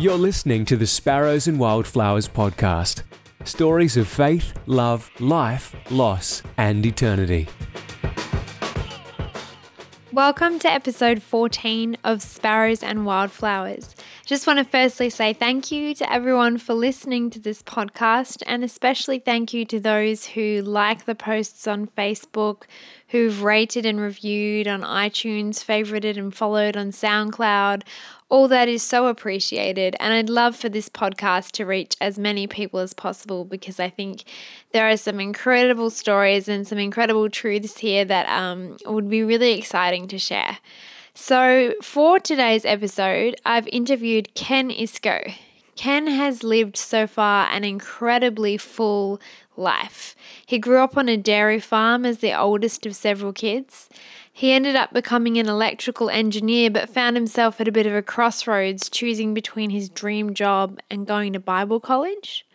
You're listening to the Sparrows and Wildflowers podcast stories of faith, love, life, loss, and eternity. Welcome to episode 14 of Sparrows and Wildflowers. Just want to firstly say thank you to everyone for listening to this podcast, and especially thank you to those who like the posts on Facebook, who've rated and reviewed on iTunes, favorited and followed on SoundCloud. All that is so appreciated, and I'd love for this podcast to reach as many people as possible because I think there are some incredible stories and some incredible truths here that um, would be really exciting to share. So, for today's episode, I've interviewed Ken Isco. Ken has lived so far an incredibly full life. He grew up on a dairy farm as the oldest of several kids. He ended up becoming an electrical engineer, but found himself at a bit of a crossroads, choosing between his dream job and going to Bible college.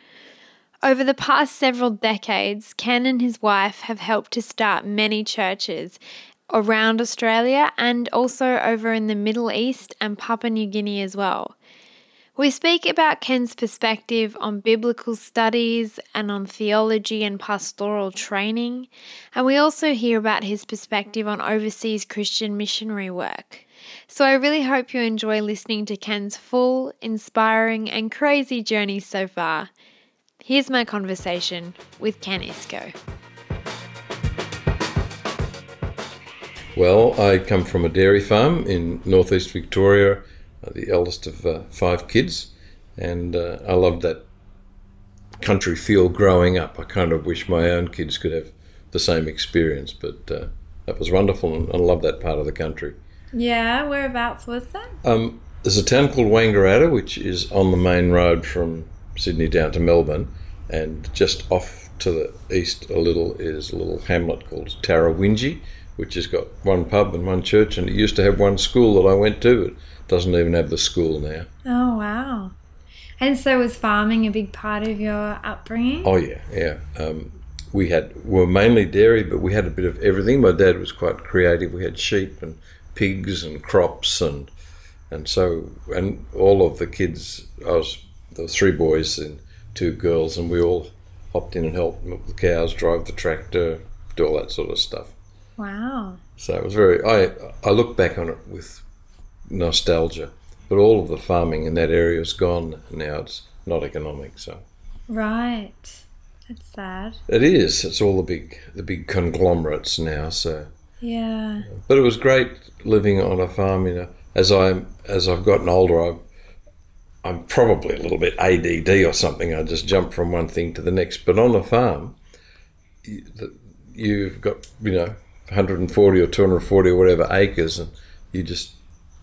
Over the past several decades, Ken and his wife have helped to start many churches around Australia and also over in the Middle East and Papua New Guinea as well. We speak about Ken's perspective on biblical studies and on theology and pastoral training, and we also hear about his perspective on overseas Christian missionary work. So I really hope you enjoy listening to Ken's full, inspiring, and crazy journey so far. Here's my conversation with Ken Isco. Well, I come from a dairy farm in northeast Victoria uh, the eldest of uh, five kids, and uh, I loved that country feel growing up. I kind of wish my own kids could have the same experience, but uh, that was wonderful, and I love that part of the country. Yeah, whereabouts was that? Um, there's a town called Wangaratta, which is on the main road from Sydney down to Melbourne, and just off to the east a little is a little hamlet called Tarrawingee, which has got one pub and one church, and it used to have one school that I went to It doesn't even have the school now. Oh wow! And so was farming a big part of your upbringing? Oh yeah, yeah. Um, we had we were mainly dairy, but we had a bit of everything. My dad was quite creative. We had sheep and pigs and crops and and so and all of the kids. I was there were three boys and two girls, and we all hopped in and helped milk the cows, drive the tractor, do all that sort of stuff. Wow. So it was very. I I look back on it with nostalgia. But all of the farming in that area is gone now. It's not economic. So right, that's sad. It is. It's all the big the big conglomerates now. So yeah. But it was great living on a farm. You know, as I as I've gotten older, I I'm probably a little bit ADD or something. I just jump from one thing to the next. But on a farm, you've got you know 140 or 240 or whatever acres, and you just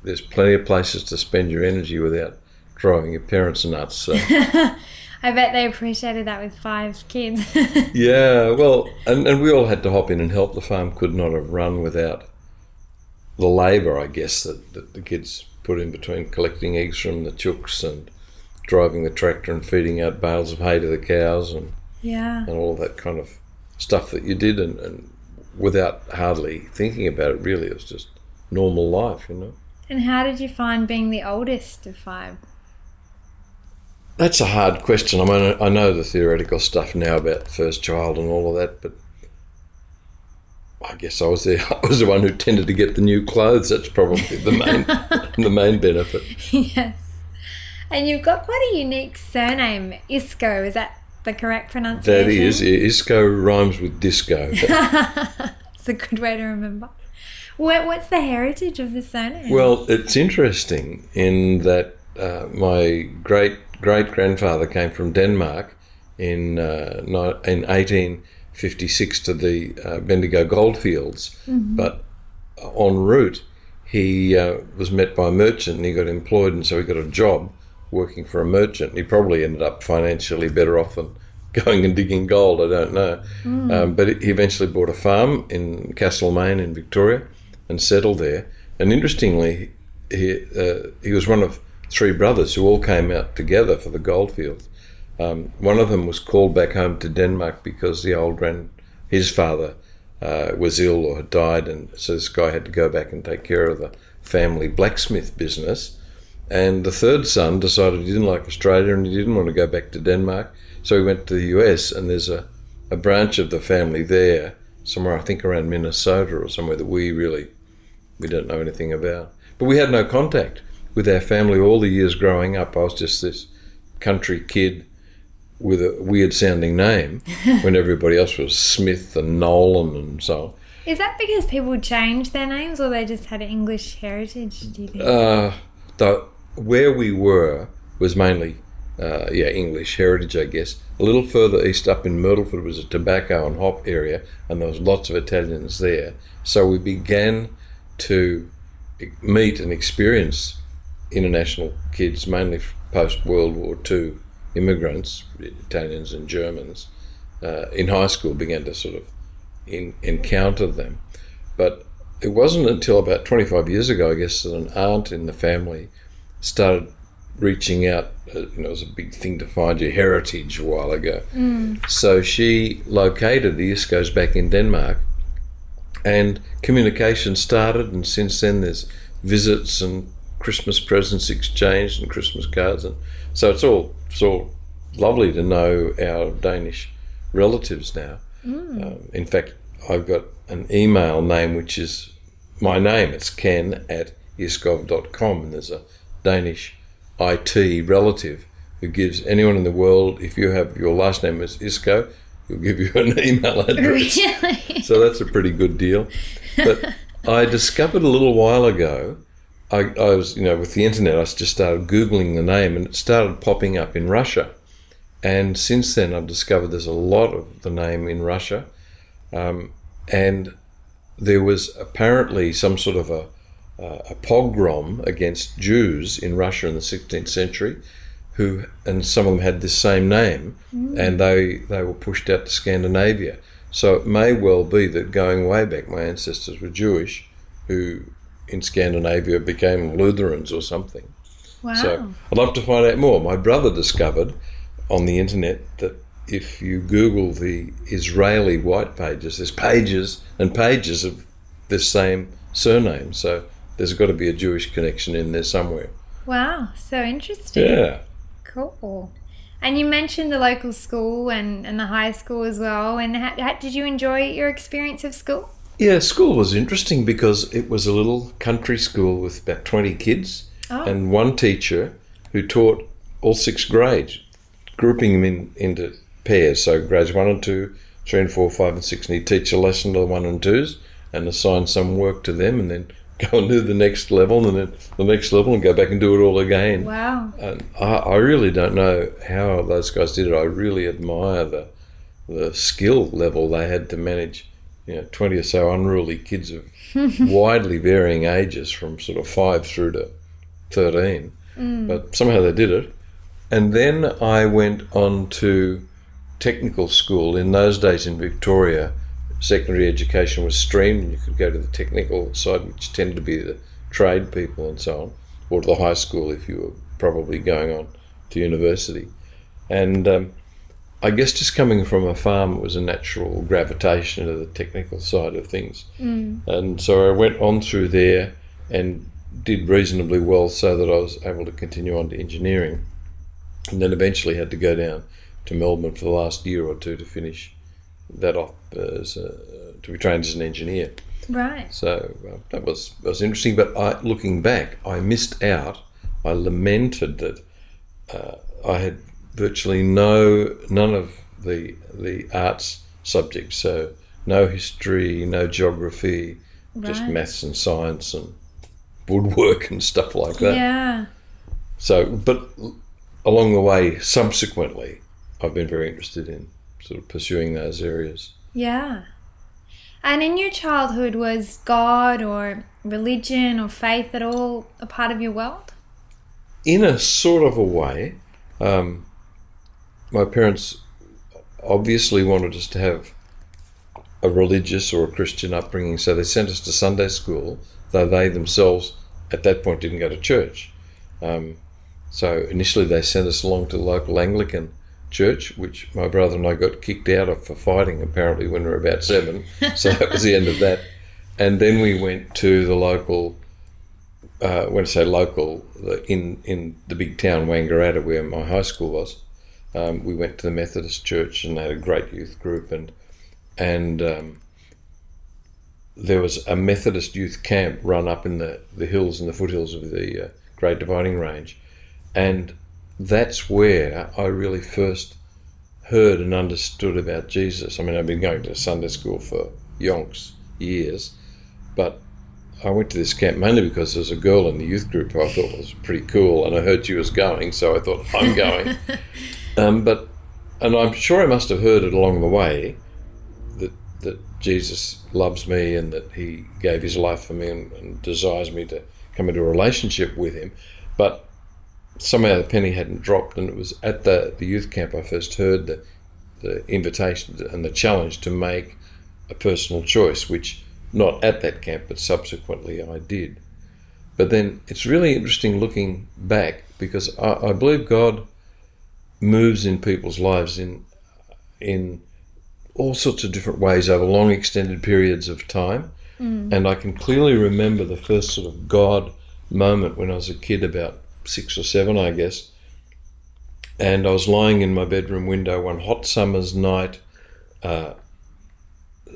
there's plenty of places to spend your energy without driving your parents nuts. So. I bet they appreciated that with five kids. yeah, well, and, and we all had to hop in and help. The farm could not have run without the labour, I guess, that, that the kids put in between collecting eggs from the chooks and driving the tractor and feeding out bales of hay to the cows and yeah, and all that kind of stuff that you did, and, and without hardly thinking about it, really, it was just normal life, you know. And how did you find being the oldest of five? That's a hard question. I mean, I know the theoretical stuff now about first child and all of that, but I guess I was the I was the one who tended to get the new clothes. That's probably the main the main benefit. Yes, and you've got quite a unique surname, Isco. Is that the correct pronunciation? That is. Isco rhymes with disco. it's a good way to remember. What, what's the heritage of the surname? Well, it's interesting in that uh, my great great grandfather came from Denmark in uh, in 1856 to the uh, Bendigo goldfields, mm-hmm. but en route he uh, was met by a merchant and he got employed, and so he got a job working for a merchant. He probably ended up financially better off than going and digging gold. I don't know, mm. um, but he eventually bought a farm in Castlemaine in Victoria and settled there. And interestingly, he, uh, he was one of three brothers who all came out together for the goldfields. Um, one of them was called back home to Denmark because the old grand, his father uh, was ill or had died, and so this guy had to go back and take care of the family blacksmith business. And the third son decided he didn't like Australia and he didn't want to go back to Denmark. So he went to the US, and there's a, a branch of the family there, somewhere I think around Minnesota or somewhere that we really we don't know anything about. But we had no contact with our family all the years growing up. I was just this country kid with a weird sounding name when everybody else was Smith and Nolan and so on. Is that because people changed their names or they just had English heritage, do you think? Uh, the, where we were was mainly, uh, yeah, English heritage, I guess. A little further east up in Myrtleford was a tobacco and hop area, and there was lots of Italians there. So we began to meet and experience international kids, mainly post World War II immigrants, Italians and Germans, uh, in high school began to sort of in, encounter them. But it wasn't until about 25 years ago, I guess, that an aunt in the family started reaching out. Uh, you know, it was a big thing to find your heritage a while ago. Mm. So she located the ISCOs back in Denmark, and communication started. And since then, there's visits and Christmas presents exchanged and Christmas cards, and so it's all it's all lovely to know our Danish relatives now. Mm. Um, in fact, I've got an email name which is my name. It's ken at iskov.com, and there's a Danish IT relative who gives anyone in the world, if you have your last name is Isco, he'll give you an email address. Really? So that's a pretty good deal. But I discovered a little while ago, I, I was, you know, with the internet, I just started Googling the name and it started popping up in Russia. And since then, I've discovered there's a lot of the name in Russia. Um, and there was apparently some sort of a, Uh, a pogrom against Jews in Russia in the 16th century, who and some of them had this same name, mm. and they they were pushed out to Scandinavia. So it may well be that going way back, my ancestors were Jewish, who in Scandinavia became Lutherans or something. Wow. So I'd love to find out more. My brother discovered on the internet that if you Google the Israeli white pages, there's pages and pages of this same surname. So there's got to be a Jewish connection in there somewhere. wow. So interesting. Yeah. Cool. And you mentioned the local school and, and the high school as well. And how, how, did you enjoy your experience of school? Yeah, school was interesting because it was a little country school with about 20 kids Oh. and one teacher who taught all six grades, grouping them in, into pairs. So grades one and two, three and four, five and six, and he'd teach a lesson to the one and twos and assign some work to them and then go and do the next level and then the next level and go back and do it all again. Wow. And I, I really don't know how those guys did it. I really admire the the skill level they had to manage, you know, twenty or so unruly kids of widely varying ages, from sort of five through to thirteen. Mm. But somehow they did it. And then I went on to technical school. In those days in Victoria, secondary education was streamed, and you could go to the technical side, which tended to be the trade people and so on, or to the high school if you were probably going on to university. And um, I guess just coming from a farm was a natural gravitation to the technical side of things. And so I went on through there and did reasonably well so that I was able to continue on to engineering. And then eventually had to go down to Melbourne for the last year or two to finish that off as a, to be trained as an engineer. Right. So uh, that was was interesting. But I, looking back, I missed out. I lamented that uh, I had virtually no none of the the arts subjects. So no history, no geography, just maths and science and woodwork and stuff like that. Yeah. So, but along the way, subsequently, I've been very interested in sort of pursuing those areas. Yeah. And in your childhood, was God or religion or faith at all a part of your world? in a sort of a way, um, my parents obviously wanted us to have a religious or a Christian upbringing, so they sent us to Sunday school, though they themselves at that point didn't go to church. Um, so initially they sent us along to the local Anglican church, which my brother and I got kicked out of for fighting apparently when we were about seven. so that was the end of that. And then we went to the local uh, when I say local, in in the big town Wangaratta, where my high school was, um, we went to the Methodist church and had a great youth group, and and um, there was a Methodist youth camp run up in the, the hills and the foothills of the uh, Great Dividing Range, and that's where I really first heard and understood about Jesus. I mean, I've been going to Sunday school for yonks years, but I went to this camp mainly because there was a girl in the youth group who I thought was pretty cool, and I heard she was going, so I thought I'm going. um, but and I'm sure I must have heard it along the way that that Jesus loves me and that He gave His life for me and, and desires me to come into a relationship with Him. But somehow the penny hadn't dropped, and it was at the, the youth camp I first heard the the invitation and the challenge to make a personal choice, which not at that camp, but subsequently I did. But then it's really interesting looking back because I, I believe God moves in people's lives in in all sorts of different ways over long extended periods of time. Mm. And I can clearly remember the first sort of God moment when I was a kid, about six or seven, I guess. And I was lying in my bedroom window one hot summer's night, uh,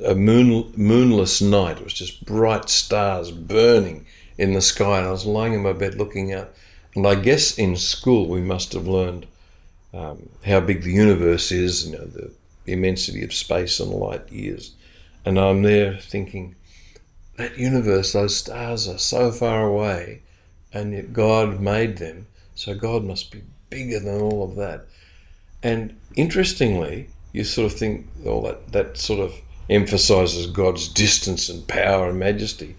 a moon, moonless night. It was just bright stars burning in the sky. And I was lying in my bed looking out. And I guess in school we must have learned um, how big the universe is, you know, the immensity of space and light years. And I'm there thinking, that universe, those stars are so far away, and yet God made them. So God must be bigger than all of that. And interestingly, you sort of think, well, that, that sort of emphasizes God's distance and power and majesty.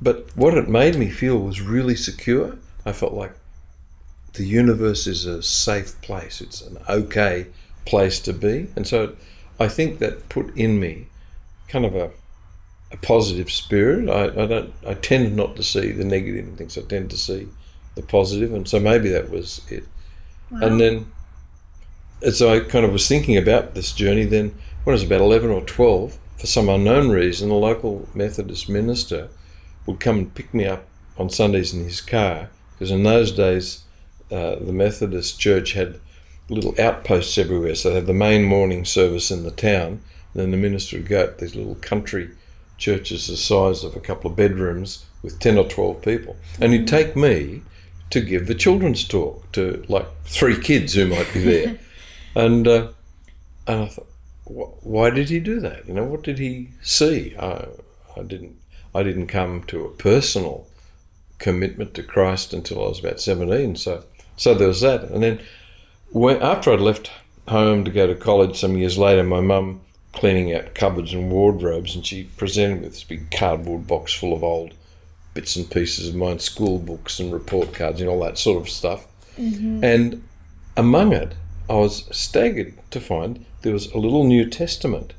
But what it made me feel was really secure. I felt like the universe is a safe place, it's an okay place to be. And so I think that put in me kind of a, a positive spirit. I, I don't I tend not to see the negative in things. I tend to see the positive, and so maybe that was it. And then, as I kind of was thinking about this journey, then when I was about eleven or twelve, for some unknown reason, a local Methodist minister would come and pick me up on Sundays in his car because in those days uh, the Methodist Church had little outposts everywhere. So they had the main morning service in the town, and then the minister would go to these little country churches the size of a couple of bedrooms with 10 or 12 people. And he'd take me to give the children's talk to like three kids who might be there. and, uh, and I thought, why did he do that? You know, what did he see? I, I didn't. I didn't come to a personal commitment to Christ until I was about seventeen. So, so there was that. And then, when, after I'd left home to go to college some years later, my mum cleaning out cupboards and wardrobes, and she presented me with this big cardboard box full of old bits and pieces of mine, school books and report cards and all that sort of stuff. Mm-hmm. And among it, I was staggered to find there was a little New Testament.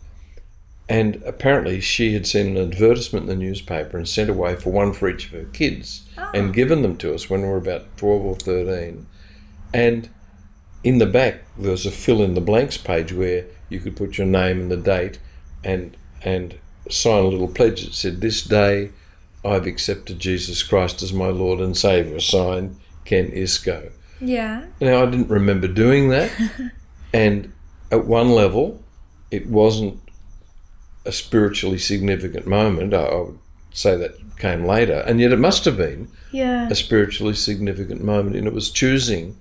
And apparently, she had seen an advertisement in the newspaper and sent away for one for each of her kids and ah. given them to us when we were about 12 or 13. And in the back, there was a fill in the blanks page where you could put your name and the date and, and sign a little pledge that said, This day I've accepted Jesus Christ as my Lord and Saviour. Signed, Ken Isco. Yeah. Now, I didn't remember doing that. and at one level, it wasn't a spiritually significant moment. I, I would say that came later. And yet it must have been Yeah. a spiritually significant moment. And it was choosing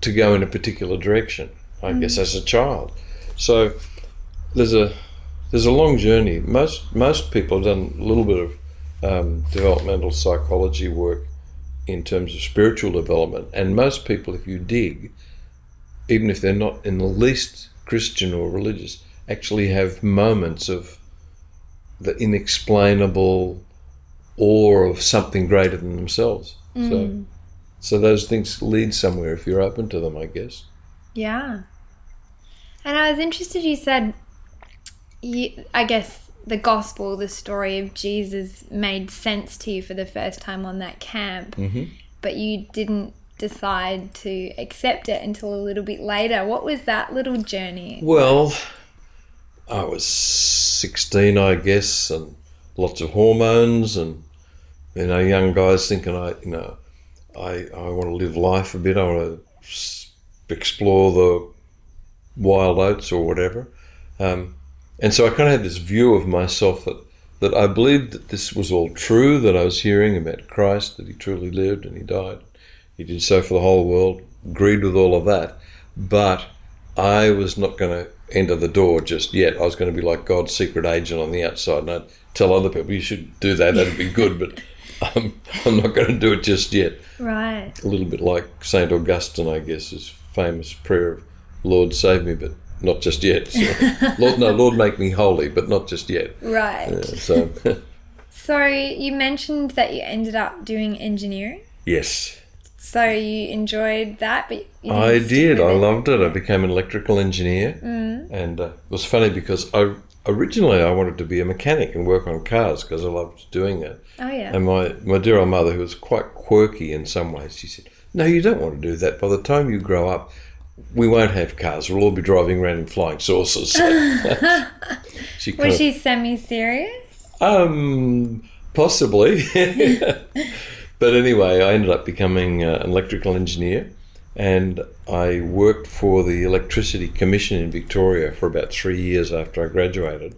to go in a particular direction, I mm. guess, as a child. So there's a there's a long journey. Most most people have done a little bit of um, developmental psychology work in terms of spiritual development, and most people, if you dig, even if they're not in the least Christian or religious, actually have moments of the inexplainable awe of something greater than themselves. So, so those things lead somewhere if you're open to them, I guess. Yeah. And I was interested, you said, you, I guess the gospel, the story of Jesus made sense to you for the first time on that camp, Mm-hmm. but you didn't decide to accept it until a little bit later. What was that little journey? Well, I was 16, I guess, and lots of hormones and you know, young guys thinking I, you know, I, I want to live life a bit. I want to explore the wild oats or whatever. Um, and so I kind of had this view of myself that, that I believed that this was all true, that I was hearing about Christ, that he truly lived and he died. He did so for the whole world, agreed with all of that. But I was not going to enter the door just yet. I was going to be like God's secret agent on the outside. And I'd tell other people, you should do that, that'd be good. But I'm, I'm not going to do it just yet. Right. A little bit like St. Augustine, I guess, his famous prayer of, Lord, save me, but not just yet. So, Lord, no, Lord, make me holy, but not just yet. Right. So, So you mentioned that you ended up doing engineering. yes, So you enjoyed that, but I did. I it? loved it. I became an electrical engineer, and uh, it was funny because I originally I wanted to be a mechanic and work on cars because I loved doing it. Oh yeah. And my, my dear old mother, who was quite quirky in some ways, she said, No, you don't want to do that. By the time you grow up, we won't have cars. We'll all be driving around in flying saucers. she Was she semi-serious? um, possibly. but anyway, I ended up becoming uh, an electrical engineer and I worked for the Electricity Commission in Victoria for about three years after I graduated.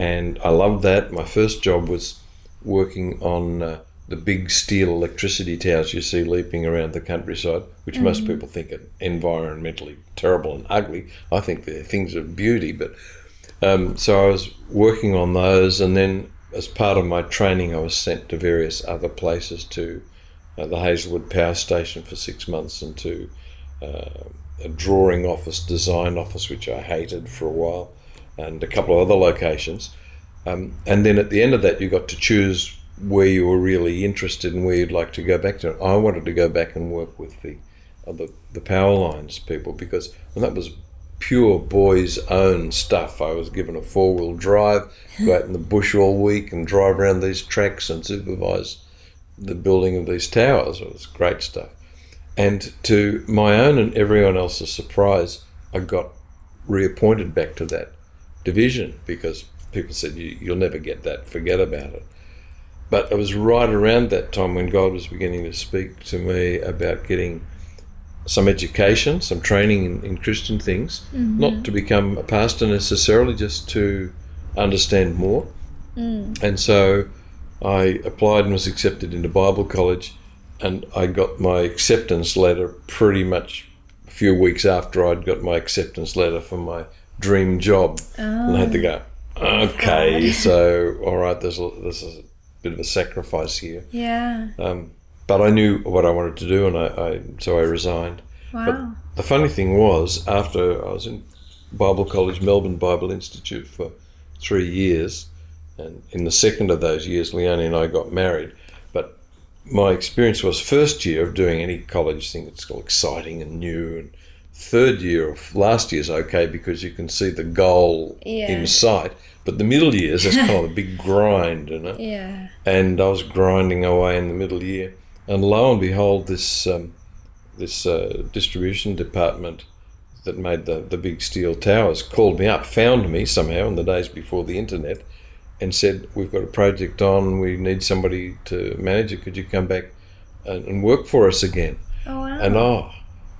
And I loved that. My first job was working on uh, the big steel electricity towers you see leaping around the countryside, which most people think are environmentally terrible and ugly. I think they're things of beauty, but um, so I was working on those, and then as part of my training, I was sent to various other places to uh, the Hazelwood Power Station for six months and to uh, a drawing office, design office, which I hated for a while, and a couple of other locations. Um, and then at the end of that, you got to choose where you were really interested and where you'd like to go back to. I wanted to go back and work with the uh, the, the power lines people because and that was pure boys' own stuff. I was given a four wheel drive, go out in the bush all week and drive around these tracks and supervise the building of these towers. It was great stuff. And to my own and everyone else's surprise, I got reappointed back to that division because people said, you, You'll never get that, forget about it. But it was right around that time when God was beginning to speak to me about getting some education, some training in, in Christian things, mm-hmm. not to become a pastor necessarily, just to understand more. Mm. And so I applied and was accepted into Bible college, and I got my acceptance letter pretty much a few weeks after I'd got my acceptance letter for my dream job. And I had to oh. go, okay, oh so all right, there's a, there's a bit of a sacrifice here. Yeah. Um, but I knew what I wanted to do, and I, I so I resigned. Wow. The funny thing was, after I was in Bible College, Melbourne Bible Institute for three years, and in the second of those years, Leonie and I got married. But my experience was first year of doing any college thing that's all exciting and new, and third year of last year's okay because you can see the goal Yeah. in sight. But the middle years, that's kind of a big grind, you know Yeah. and I was grinding away in the middle year, and lo and behold, this um, this uh, distribution department that made the, the big steel towers called me up, found me somehow in the days before the internet, and said, "We've got a project on. We need somebody to manage it. Could you come back and, and work for us again?" Oh wow. And oh,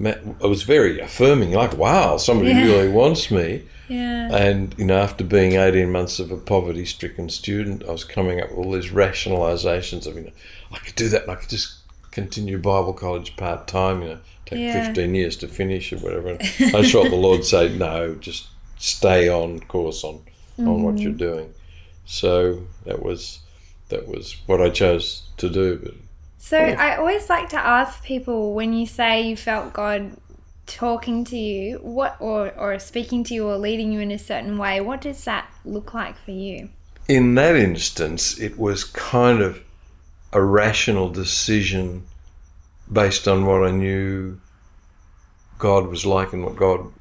it was very affirming. Like, wow, somebody Yeah. really wants me. yeah. And you know, after being eighteen months of a poverty-stricken student, I was coming up with all these rationalisations of you know, I could do that, and I could just continue Bible college part time. You know, take Yeah. fifteen years to finish or whatever. And I just felt the Lord say, no, just stay on course on on what mm-hmm. you're doing. So that was that was what I chose to do. But So I always like to ask people when you say you felt God talking to you, what or or speaking to you or leading you in a certain way, what does that look like for you? in that instance, it was kind of a rational decision based on what I knew God was like and what God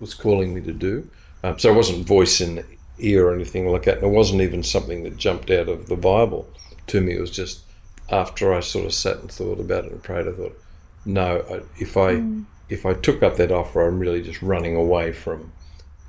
was calling me to do. Um, so it wasn't voice in the ear or anything like that. And it wasn't even something that jumped out of the Bible to me. It was just after I sort of sat and thought about it and prayed, I thought, no, I, if I if I took up that offer, I'm really just running away from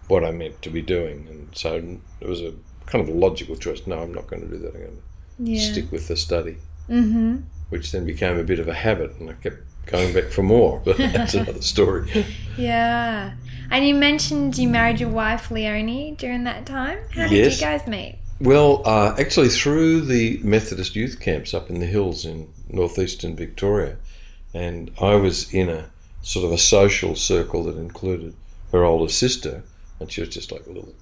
what I meant to be doing. And so it was a kind of a logical choice. No, I'm not going to do that. I'm going to Yeah. stick with the study. Mm-hmm. which then became a bit of a habit, and I kept going back for more. But that's another story. Yeah. And you mentioned you married your wife Leonie during that time. How did Yes. you guys meet? Well, uh, actually, through the Methodist youth camps up in the hills in northeastern Victoria, and I was in a sort of a social circle that included her older sister, and she was just like a little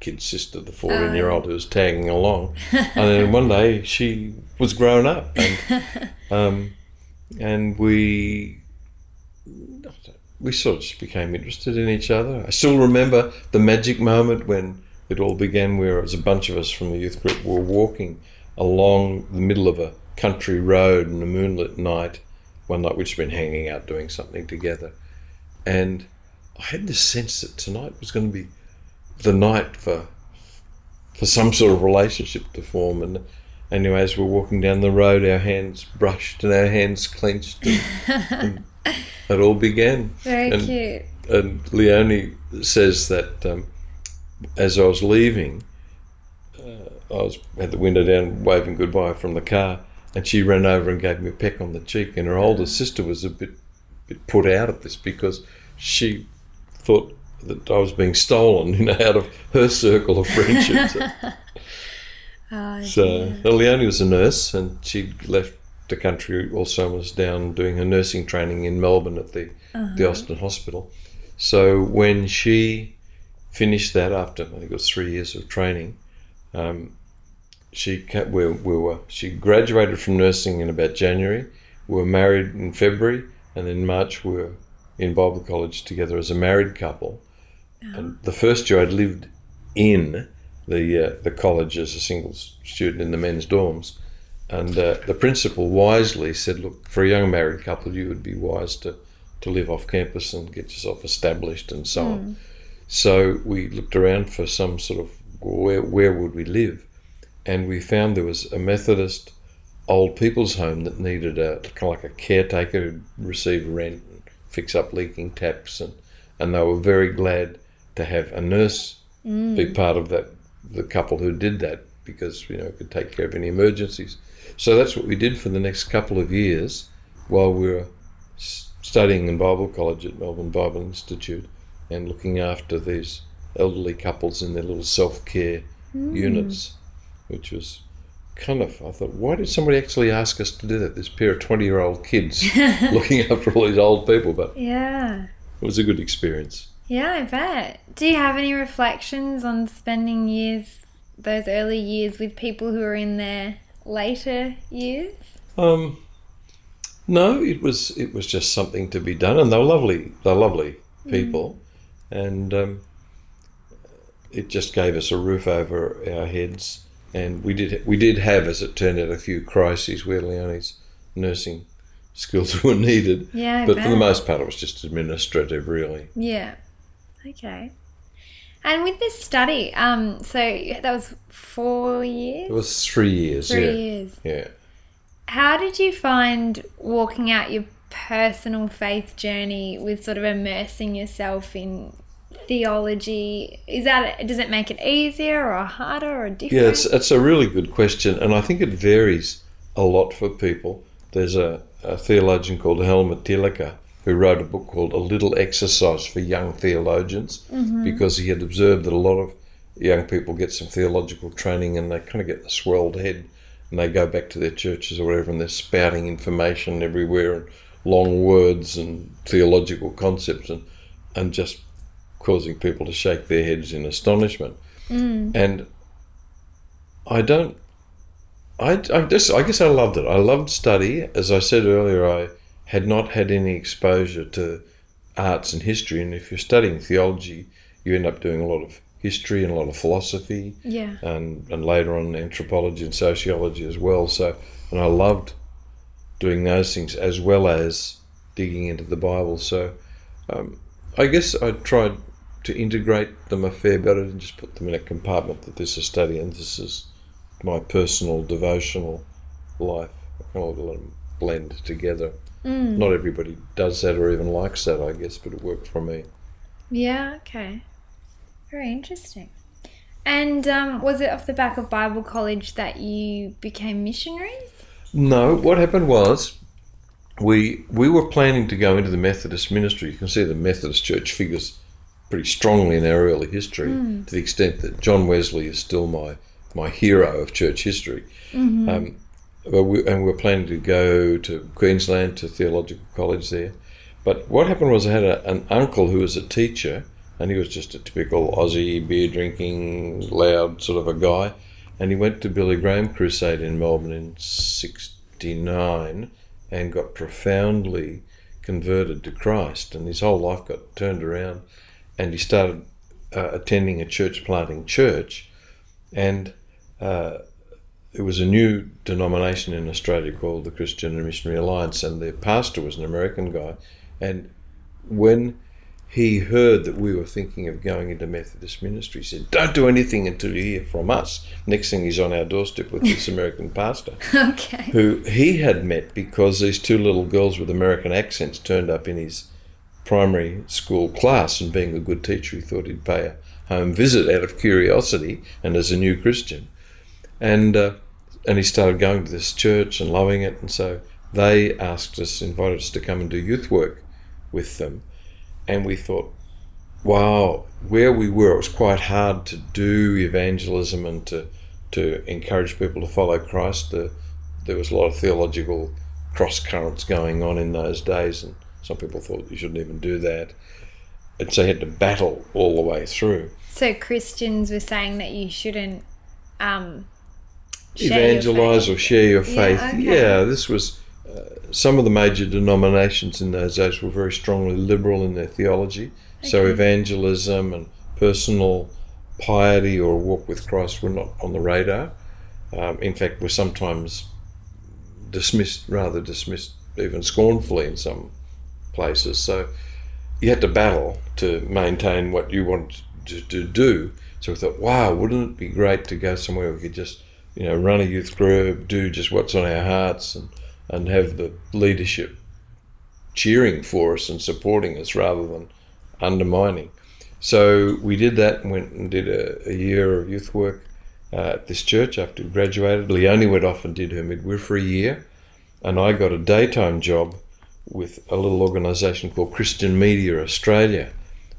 kid sister, the 14 year old who was tagging along. and then one day she was grown up, and um, and we we sort of just became interested in each other. I still remember the magic moment when it all began, where it was a bunch of us from the youth group were walking along the middle of a country road on a moonlit night, one night we'd been hanging out doing something together. And I had this sense that tonight was going to be the night for for some sort of relationship to form. And anyway, as we're walking down the road, our hands brushed and our hands clenched, and, and it all began. Very And- cute. And Leonie says that um, as I was leaving, uh, I was had the window down, waving goodbye from the car, and she ran over and gave me a peck on the cheek. And her older sister was a bit, bit put out at this because she thought that I was being stolen, you know, out of her circle of friendships. Oh, So well, Leonie was a nurse, and she'd left the country. Also, was down doing her nursing training in Melbourne at the the Austin Hospital. So when she finished that after I think it was three years of training, um, she ca- we, we were she graduated from nursing in about January. We were married in February, and in March we were in Bible college together as a married couple. And the first year I'd lived in the uh, the college as a single student in the men's dorms, and uh, the principal wisely said, "Look, for a young married couple, you would be wise to to live off campus and get yourself established and so on." So we looked around for some sort of where where would we live, and we found there was a Methodist old people's home that needed a kind of like a caretaker who'd receive rent and fix up leaking taps and and they were very glad to have a nurse mm. be part of that the couple who did that because you know could take care of any emergencies. So that's what we did for the next couple of years while we were studying in Bible college at Melbourne Bible Institute and looking after these elderly couples in their little self care units, which was kind of I thought, why did somebody actually ask us to do that? This pair of twenty year old kids looking after all these old people, but Yeah. it was a good experience. Yeah, I bet. Do you have any reflections on spending years, those early years, with people who are in their later years? Um, no, it was it was just something to be done, and they were lovely. They're lovely people, and um, it just gave us a roof over our heads. And we did we did have, as it turned out, a few crises where Leonie's nursing skills were needed. Yeah, I but for the most part, it was just administrative, really. Yeah. Okay. And with this study, um, so that was four years, It was three years. three yeah, years. yeah. How did you find walking out your personal faith journey with sort of immersing yourself in theology? Is that does it make it easier or harder or different? Yeah, it's, it's a really good question, and I think it varies a lot for people. There's a, a theologian called Helmut Thielicke who wrote a book called A Little Exercise for Young Theologians mm-hmm. because he had observed that a lot of young people get some theological training and they kind of get the swelled head and they go back to their churches or whatever and they're spouting information everywhere and long words and theological concepts and, and just causing people to shake their heads in astonishment. Mm. And I don't. I, I just I guess I loved it. I loved study. As I said earlier, I had not had any exposure to arts and history. And if you're studying theology, you end up doing a lot of history and a lot of philosophy, Yeah. and and later on anthropology and sociology as well. So, and I loved doing those things as well as digging into the Bible. So, um, I guess I tried to integrate them a fair bit and just put them in a compartment that this is study and this is my personal devotional life. I kind of let them blend together. Not everybody does that or even likes that, I guess, but it worked for me. Yeah, okay. Very interesting. And um, was it off the back of Bible college that you became missionaries? No, what happened was we we were planning to go into the Methodist ministry. You can see the Methodist Church figures pretty strongly in our early history, to the extent that John Wesley is still my my hero of church history. Um, but we, and we were planning to go to Queensland to theological college there. But what happened was I had a, an uncle who was a teacher, and he was just a typical Aussie beer drinking, loud sort of a guy. And he went to Billy Graham Crusade in Melbourne in '69 and got profoundly converted to Christ, and his whole life got turned around. And he started uh, attending a church planting church, and uh, it was a new denomination in Australia called the Christian and Missionary Alliance, and their pastor was an American guy. And when he heard that we were thinking of going into Methodist ministry, he said, Don't do anything until you hear from us. Next thing he's on our doorstep with this American pastor, Okay. who he had met because these two little girls with American accents turned up in his primary school class, and being a good teacher, he thought he'd pay a home visit out of curiosity and as a new Christian and uh, and he started going to this church and loving it, and so they asked us, invited us to come and do youth work with them, and we thought, wow, where we were, it was quite hard to do evangelism and to to encourage people to follow Christ. The, there was a lot of theological cross currents going on in those days, and some people thought you shouldn't even do that, and so you had to battle all the way through. So Christians were saying that you shouldn't um, evangelize or share your Yeah, faith. okay. Yeah, this was some of the major denominations in those days were very strongly liberal in their theology. So evangelism and personal piety or walk with Christ were not on the radar. Um, in fact, were sometimes dismissed, rather dismissed, even scornfully in some places. So you had to battle to maintain what you wanted to, to do. So we thought, wow, wouldn't it be great to go somewhere we could just, you know, run a youth group, do just what's on our hearts, and, and have the leadership cheering for us and supporting us rather than undermining. So we did that and went and did a, a year of youth work uh, at this church after we graduated. Leonie went off and did her midwifery year, and I got a daytime job with a little organisation called Christian Media Australia,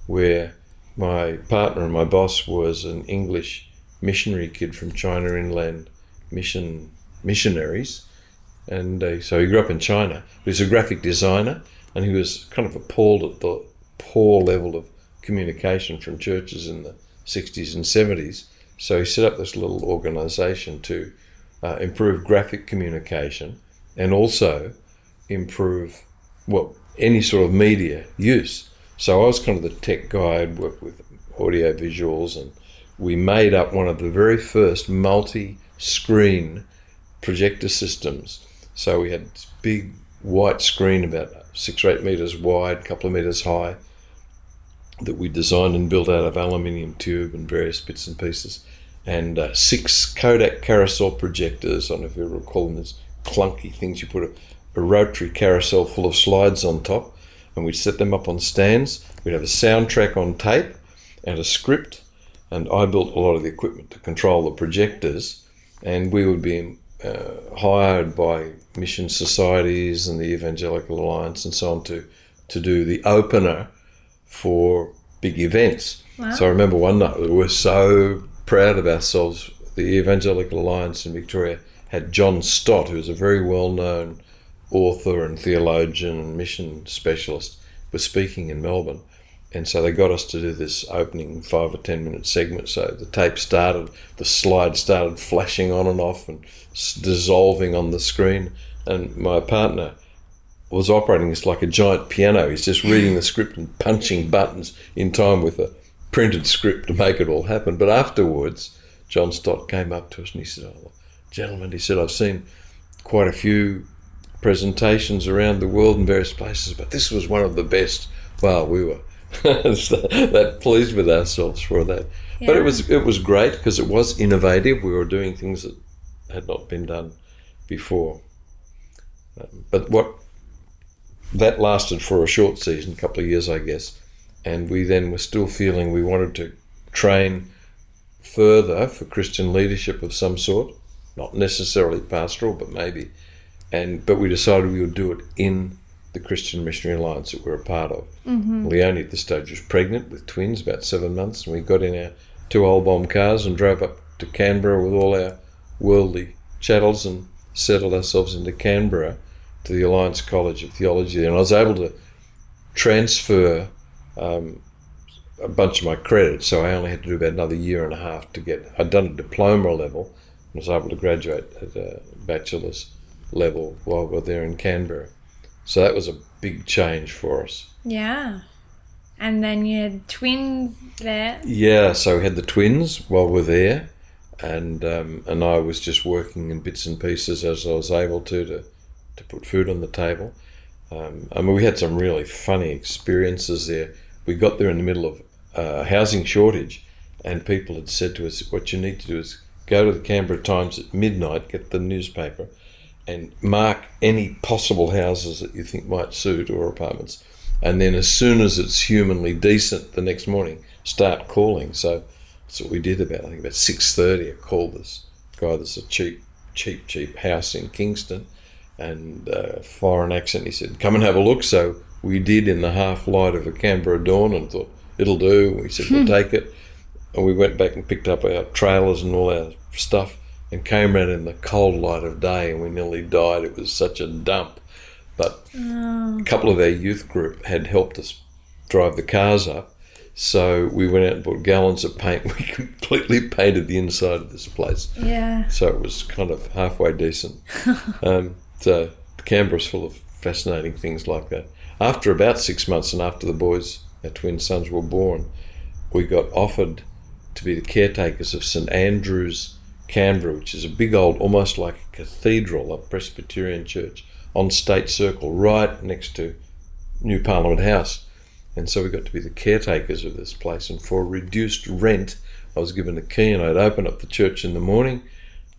where my partner and my boss was an English missionary kid from China Inland Mission missionaries, and uh, so he grew up in China. But was a graphic designer, and he was kind of appalled at the poor level of communication from churches in the 60s and 70s. So he set up this little organisation to uh, improve graphic communication and also improve well any sort of media use. So I was kind of the tech guy. I'd worked with audio visuals, and we made up one of the very first multi-screen projector systems. So we had this big white screen about six or eight meters wide, a couple of meters high, that we designed and built out of aluminium tube and various bits and pieces, and uh, six Kodak carousel projectors. I don't know if you recall them, these clunky things you put a, a rotary carousel full of slides on top, and we'd set them up on stands. We'd have a soundtrack on tape and a script, and I built a lot of the equipment to control the projectors, and we would be uh, hired by mission societies and the Evangelical Alliance and so on to to do the opener for big events. Wow. So I remember one night we were so proud of ourselves. The Evangelical Alliance in Victoria had John Stott, who's a very well known author and theologian and mission specialist, was speaking in Melbourne. And so they got us to do this opening five or ten minute segment. So the tape started, the slide started flashing on and off and dissolving on the screen. And my partner was operating this like a giant piano. He's just reading the script and punching buttons in time with a printed script to make it all happen. But afterwards, John Stott came up to us and he said, oh, Gentlemen, he said, I've seen quite a few presentations around the world in various places, but this was one of the best. Well, we were that pleased with ourselves for that. But it was it was great because it was innovative. We were doing things that had not been done before. Um, but what that lasted for a short season, a couple of years, I guess, and we then were still feeling we wanted to train further for Christian leadership of some sort, not necessarily pastoral, but maybe and but we decided we would do it in the Christian Missionary Alliance that we're a part of. Mm-hmm. Leonie at this stage was pregnant with twins, about seven months, and we got in our two old bomb cars and drove up to Canberra with all our worldly chattels and settled ourselves into Canberra to the Alliance College of Theology. And I was able to transfer um, a bunch of my credits, so I only had to do about another year and a half to get. I'd done a diploma level and was able to graduate at a bachelor's level while we were there in Canberra. So that was a big change for us. Yeah. And then you had twins there. Yeah, so we had the twins while we are there, and um, and I was just working in bits and pieces as I was able to to, to put food on the table. Um, I mean, we had some really funny experiences there. We got there in the middle of a housing shortage, and people had said to us, "What you need to do is go to the Canberra Times at midnight, get the newspaper, and mark any possible houses that you think might suit or apartments." and then as soon as it's humanly decent the next morning, start calling. So that's what we did about I think about six thirty. I called this guy that's a cheap, cheap, cheap house in Kingston, and uh, foreign accent. He said, "Come and have a look." So we did in the half light of a Canberra dawn, and thought it'll do. We said we'll take it, and we went back and picked up our trailers and all our stuff, and came around in the cold light of day, and we nearly died. It was such a dump. But oh. a couple of our youth group had helped us drive the cars up. So we went out and bought gallons of paint. We completely painted the inside of this place. Yeah. So it was kind of halfway decent. um, so Canberra's full of fascinating things like that. After about six months and after the boys, our twin sons, were born, we got offered to be the caretakers of St Andrew's, Canberra, which is a big old, almost like a cathedral, a Presbyterian church on State Circle, right next to New Parliament House. And so we got to be the caretakers of this place. And for reduced rent, I was given a key and I'd open up the church in the morning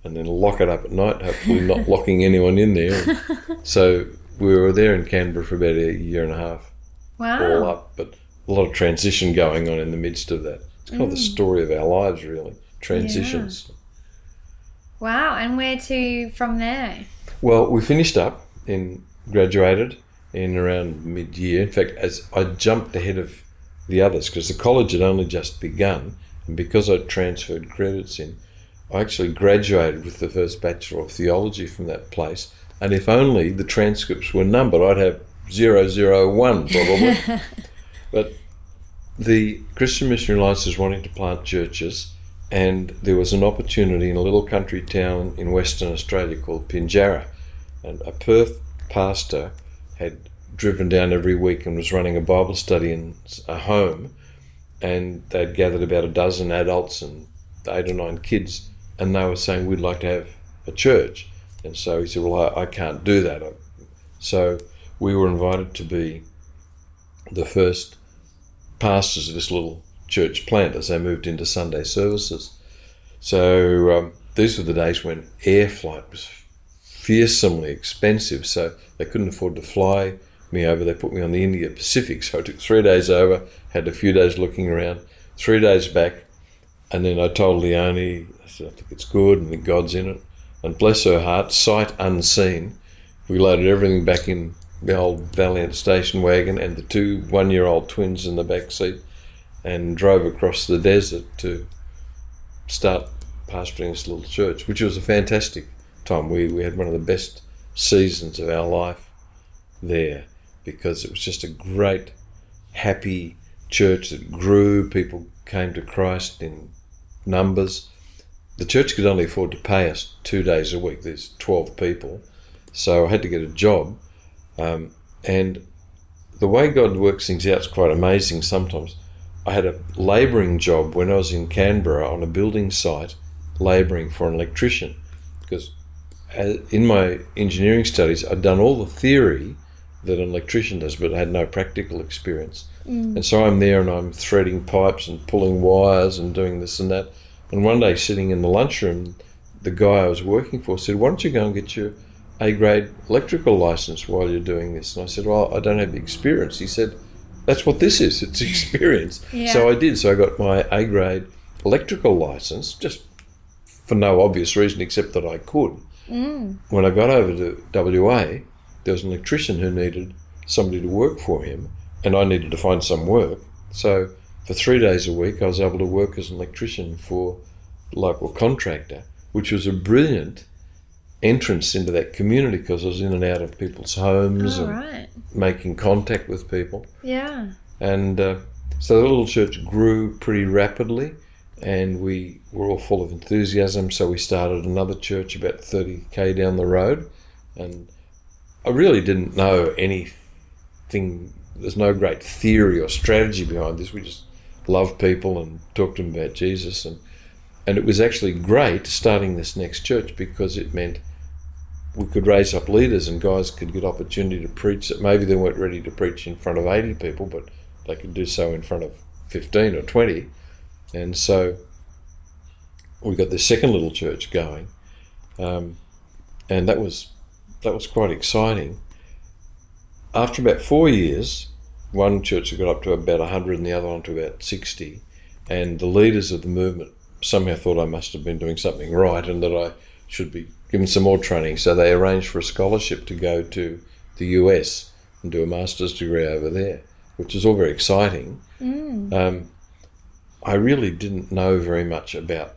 and then lock it up at night, hopefully not locking anyone in there. So we were there in Canberra for about a year and a half. Wow. All up, but a lot of transition going on in the midst of that. It's kind mm. of the mm. story of our lives, really. Transitions. Yeah. Wow. And where to from there? Well, we finished up in graduated in around mid year. In fact, as I jumped ahead of the others because the college had only just begun, and because I transferred credits in, I actually graduated with the first Bachelor of Theology from that place. And if only the transcripts were numbered, I'd have 001 probably. but the Christian Missionary Alliance is wanting to plant churches, and there was an opportunity in a little country town in Western Australia called Pinjarra and a Perth pastor had driven down every week and was running a Bible study in a home, and they'd gathered about a dozen adults and eight or nine kids, and they were saying we'd like to have a church, and so he said, "Well, I, I can't do that." So we were invited to be the first pastors of this little church plant as they moved into Sunday services. So um, these were the days when air flight was fearsomely expensive, so they couldn't afford to fly me over. They put me on the Indian Pacific, so I took three days over, had a few days looking around, three days back, and then I told Leonie, I said, I think it's good, and think God's in it. And bless her heart, sight unseen, we loaded everything back in the old Valiant station wagon and the two one year old twins in the back seat and drove across the desert to start pastoring this little church, which was a fantastic time. We, we had one of the best seasons of our life there because it was just a great, happy church that grew. People came to Christ in numbers. The church could only afford to pay us two days a week. There's 12 people. So I had to get a job. Um, and the way God works things out is quite amazing sometimes. I had a labouring job when I was in Canberra on a building site, labouring for an electrician because in my engineering studies, I'd done all the theory that an electrician does, but I had no practical experience. Mm. And so I'm there and I'm threading pipes and pulling wires and doing this and that. And one day, sitting in the lunchroom, the guy I was working for said, Why don't you go and get your A grade electrical license while you're doing this? And I said, Well, I don't have the experience. He said, That's what this is, it's experience. yeah. So I did. So I got my A grade electrical license just for no obvious reason except that I could. Mm. When I got over to WA, there was an electrician who needed somebody to work for him, and I needed to find some work. So for three days a week, I was able to work as an electrician for a local contractor, which was a brilliant entrance into that community because I was in and out of people's homes All and right. making contact with people. Yeah. And uh, so the little church grew pretty rapidly, and we were all full of enthusiasm. So we started another church about 30k down the road, and I really didn't know anything. There's no great theory or strategy behind this. We just loved people and talked to them about Jesus, and and it was actually great starting this next church because it meant we could raise up leaders and guys could get opportunity to preach that maybe they weren't ready to preach in front of 80 people, but they could do so in front of 15 or 20. And so we got this second little church going, um, and that was that was quite exciting. After about four years, one church had got up to about 100 and the other one to about 60, and the leaders of the movement somehow thought I must have been doing something right and that I should be given some more training. So they arranged for a scholarship to go to the US and do a master's degree over there, which is all very exciting. Mm. Um, I really didn't know very much about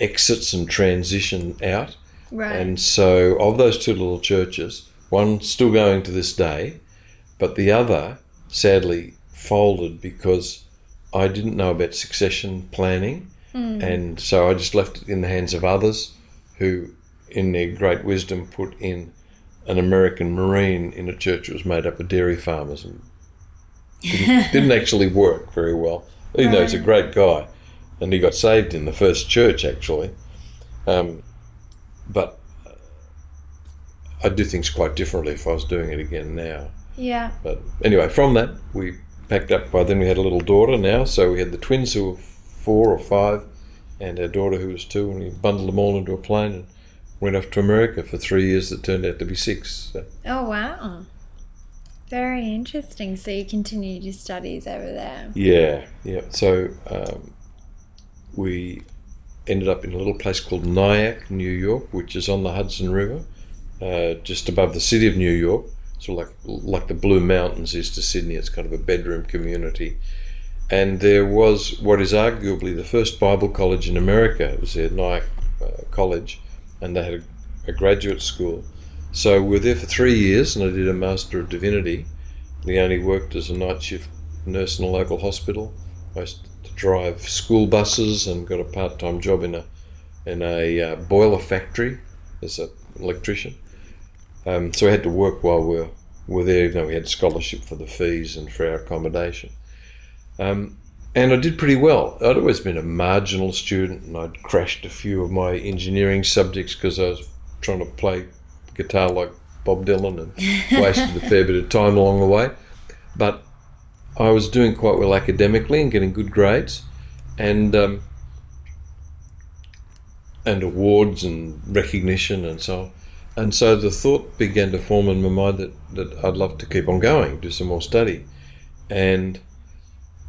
exits and transition out. Right. And so, of those two little churches, one still going to this day, but the other sadly folded because I didn't know about succession planning. Mm. And so I just left it in the hands of others who, in their great wisdom, put in an American Marine in a church that was made up of dairy farmers and didn't, didn't actually work very well. Even though he's a great guy. And he got saved in the first church, actually. Um, but I'd do things quite differently if I was doing it again now. yeah. But anyway, from that, we packed up. By then, we had a little daughter now, so we had the twins who were four or five, and our daughter who was two, and we bundled them all into a plane and went off to America for three years. That turned out to be six. So, Oh wow. Very interesting. So you continued your studies over there. yeah, yeah. So um, we ended up in a little place called Nyack, New York, which is on the Hudson River, uh, just above the city of New York. So like like the Blue Mountains is to Sydney. It's kind of a bedroom community. And there was what is arguably the first Bible college in America. It was at Nyack uh, College, and they had a, a graduate school. So we were there for three years, and I did a Master of Divinity. We only worked as a night shift nurse in a local hospital. I used to drive school buses and got a part-time job in a in a uh, boiler factory as an electrician. Um, so we had to work while we were, were there, even though we had scholarship for the fees and for our accommodation. Um, and I did pretty well. I'd always been a marginal student, and I'd crashed a few of my engineering subjects because I was trying to play guitar like Bob Dylan and wasted a fair bit of time along the way. But I was doing quite well academically and getting good grades, and um, and awards and recognition and so on. And so the thought began to form in my mind that, that I'd love to keep on going, do some more study. And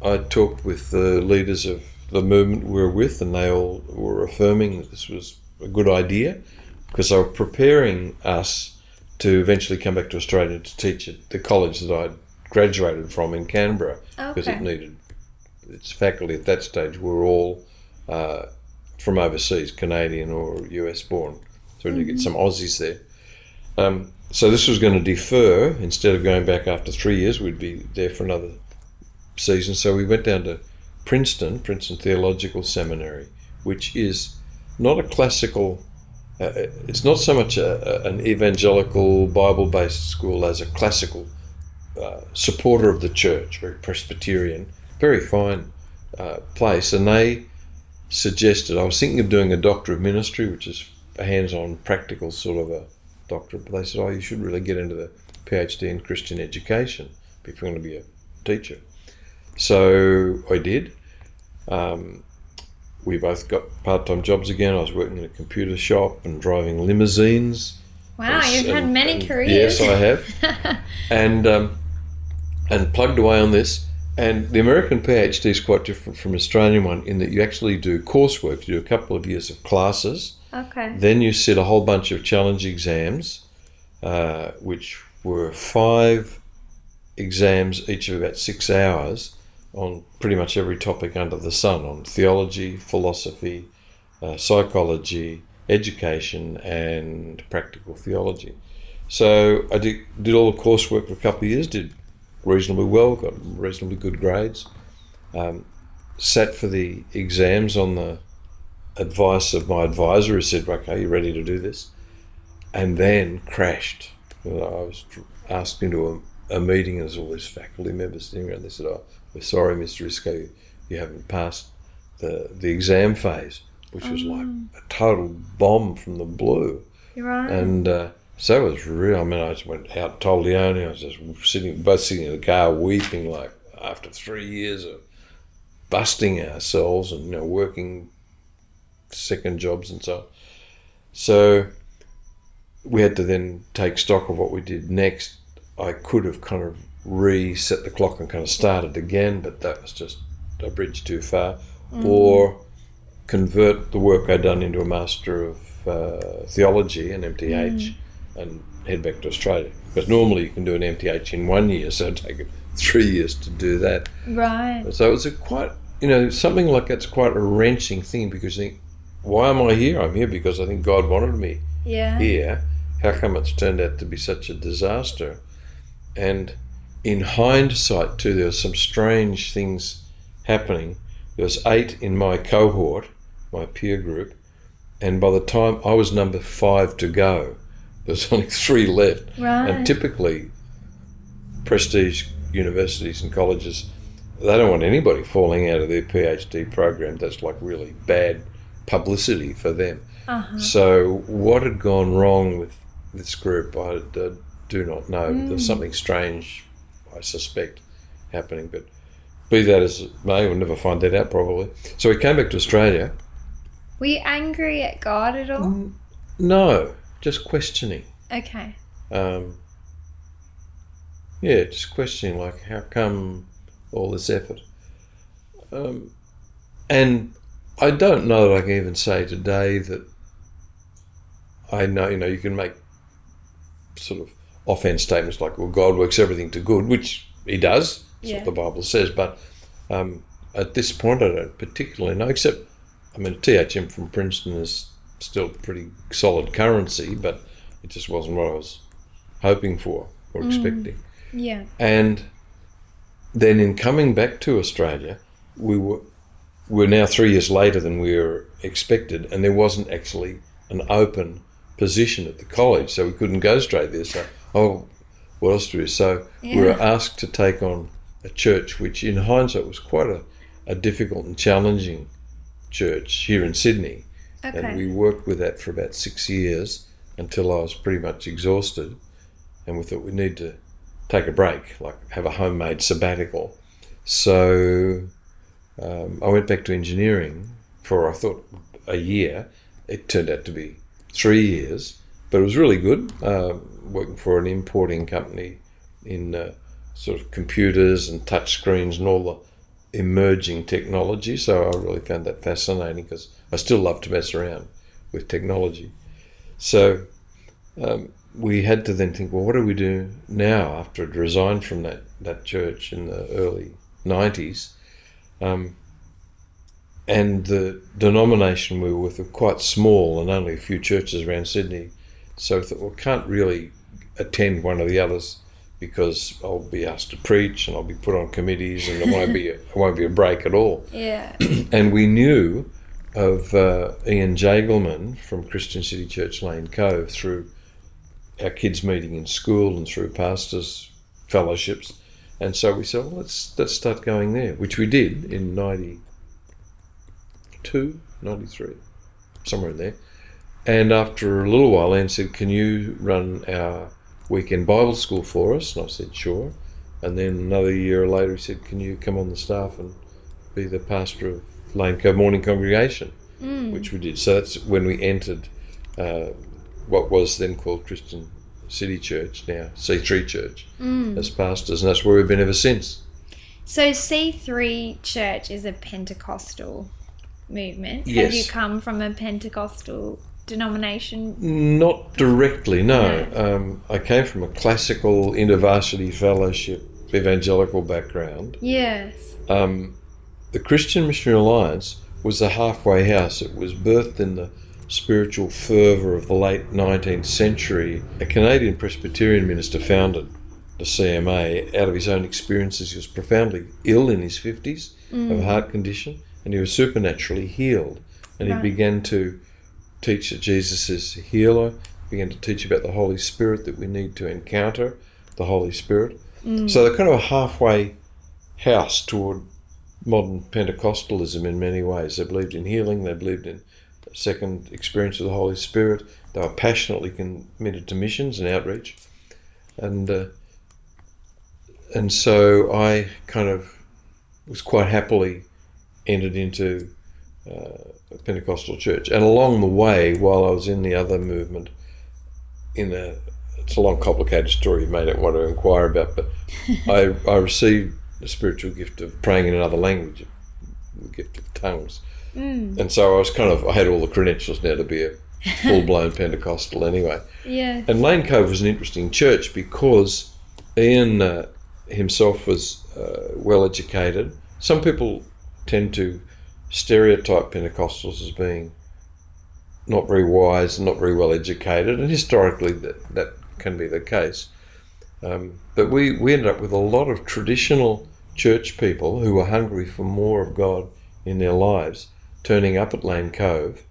I talked with the leaders of the movement we were with, and they all were affirming that this was a good idea because they were preparing us to eventually come back to Australia to teach at the college that I'd graduated from in Canberra because it needed its faculty at that stage were all uh, from overseas, Canadian or US born. So we need to get some Aussies there. Um, so this was going to defer. Instead of going back after three years, we'd be there for another season. So we went down to Princeton, Princeton Theological Seminary, which is not a classical. Uh, it's not so much a, a- an evangelical Bible-based school as a classical uh, supporter of the church, very Presbyterian, very fine uh, place. And they suggested I was thinking of doing a Doctor of Ministry, which is a hands-on, practical sort of a doctorate. But they said, "Oh, you should really get into the PhD in Christian education if you're going to be a teacher." So I did. Um, we both got part-time jobs again. I was working in a computer shop and driving limousines. Wow, And- you've had many and- careers. Yes, I have. and um, and plugged away on this. And the American PhD is quite different from Australian one in that you actually do coursework. You do a couple of years of classes, Okay. then you sit a whole bunch of challenge exams, uh, which were five exams, each of about six hours, on pretty much every topic under the sun on theology, philosophy, uh, psychology, education, and practical theology. So I did, did all the coursework for a couple of years, did reasonably well, got reasonably good grades. Um, sat for the exams on the advice of my advisor, who said, "Okay, you're ready to do this?" And then crashed. I was asked into a, a meeting, and there's all these faculty members sitting around. They said, "Oh, we're sorry, Mr. Isco, you, haven't passed the the exam phase," which was like a total bomb from the blue. You're right. And uh, so it was real. I mean, I just went out to Leonie. I was just sitting, both sitting in the car, weeping like after three years of busting ourselves and you know working second jobs and so on. So we had to then take stock of what we did next. I could have kind of reset the clock and kind of started again, but that was just a bridge too far. Or convert the work I'd done into a Master of uh, Theology, an MTH, and head back to Australia. Because normally you can do an MTH in one year, so it'd take three years to do that. right. So it was a quite, you know, something like that's quite a wrenching thing because you think, why am I here? I'm here because I think God wanted me Yeah. here. How come it's turned out to be such a disaster? And in hindsight, too, there were some strange things happening. There was eight in my cohort, my peer group, and by the time I was number five to go, there was only three left. Right. And typically, prestige universities and colleges, they don't want anybody falling out of their PhD program. That's like really bad publicity for them. uh-huh. So, what had gone wrong with this group, I, I do not know. Mm. There's something strange, I suspect, happening. But be that as it may, we'll never find that out probably. So, we came back to Australia. Were you angry at God at all? Mm. No, just questioning. Okay. Um, yeah, just questioning like how come all this effort. Um, and I don't know that I can even say today that I know you know you can make sort of offhand statements like, "Well, God works everything to good," which He does. That's Yeah. what the Bible says. But um, at this point, I don't particularly know. Except, I mean, THM from Princeton is still pretty solid currency, but it just wasn't what I was hoping for or expecting. Yeah. And then in coming back to Australia, we were we're now three years later than we were expected, and there wasn't actually an open position at the college, so we couldn't go straight there. So, oh, what else do we? do? So we were asked to take on a church, which in hindsight was quite a, a difficult and challenging church here in Sydney. And we worked with that for about six years until I was pretty much exhausted. And we thought we need to take a break, like have a homemade sabbatical. So um, I went back to engineering for, I thought, a year. It turned out to be three years, but it was really good um, working for an importing company in uh, sort of computers and touch screens and all the emerging technology. So I really found that fascinating because I still love to mess around with technology. So um, we had to then think, well, what do we do now after I'd resigned from that, that church in the early 90s? Um, and the denomination we were with were quite small and only a few churches around Sydney. So I thought, well, can't really attend one of the others because I'll be asked to preach and I'll be put on committees and there won't be a, it won't be a break at all. Yeah. And we knew of uh, Ian Jagelman from Christian City Church Lane Cove through our kids' meeting in school and through pastors' fellowships. And so we said, well, let's, let's start going there, which we did in 92, 93, somewhere in there. And after a little while, Anne said, Can you run our weekend Bible school for us? And I said, Sure. And then another year later, he said, Can you come on the staff and be the pastor of Lane Cove Morning Congregation? Mm. Which we did. So that's when we entered uh, what was then called Christian City Church, now C3 Church, Mm. as pastors. And that's where we've been ever since. So C3 Church is a Pentecostal movement. Have Yes. you come from a Pentecostal denomination? Not directly, no. Um, I came from a classical intervarsity fellowship evangelical background. Yes. Um, the Christian Missionary Alliance was a halfway house. It was birthed in the spiritual fervour of the late 19th century. A Canadian Presbyterian minister founded the CMA out of his own experiences. He was profoundly ill in his 50s of a heart condition and he was supernaturally healed. And Right. he began to teach that Jesus is a healer, began to teach about the Holy Spirit, that we need to encounter the Holy Spirit. So they're kind of a halfway house toward modern Pentecostalism in many ways. They believed in healing, they believed in a second experience of the Holy Spirit, they were passionately committed to missions and outreach. And uh, and so I kind of was quite happily entered into uh, a Pentecostal church. And along the way, while I was in the other movement, in a it's a long, complicated story you may not want to inquire about, but I, I received the spiritual gift of praying in another language, the gift of tongues. And so I was kind of, I had all the credentials now to be a full blown Pentecostal anyway. Yes. And Lane Cove was an interesting church because Ian uh, himself was uh, well educated. Some people tend to stereotype Pentecostals as being not very wise not very well educated, and historically that, that can be the case. Um, but we, we ended up with a lot of traditional church people who were hungry for more of God in their lives, turning up at Lane Cove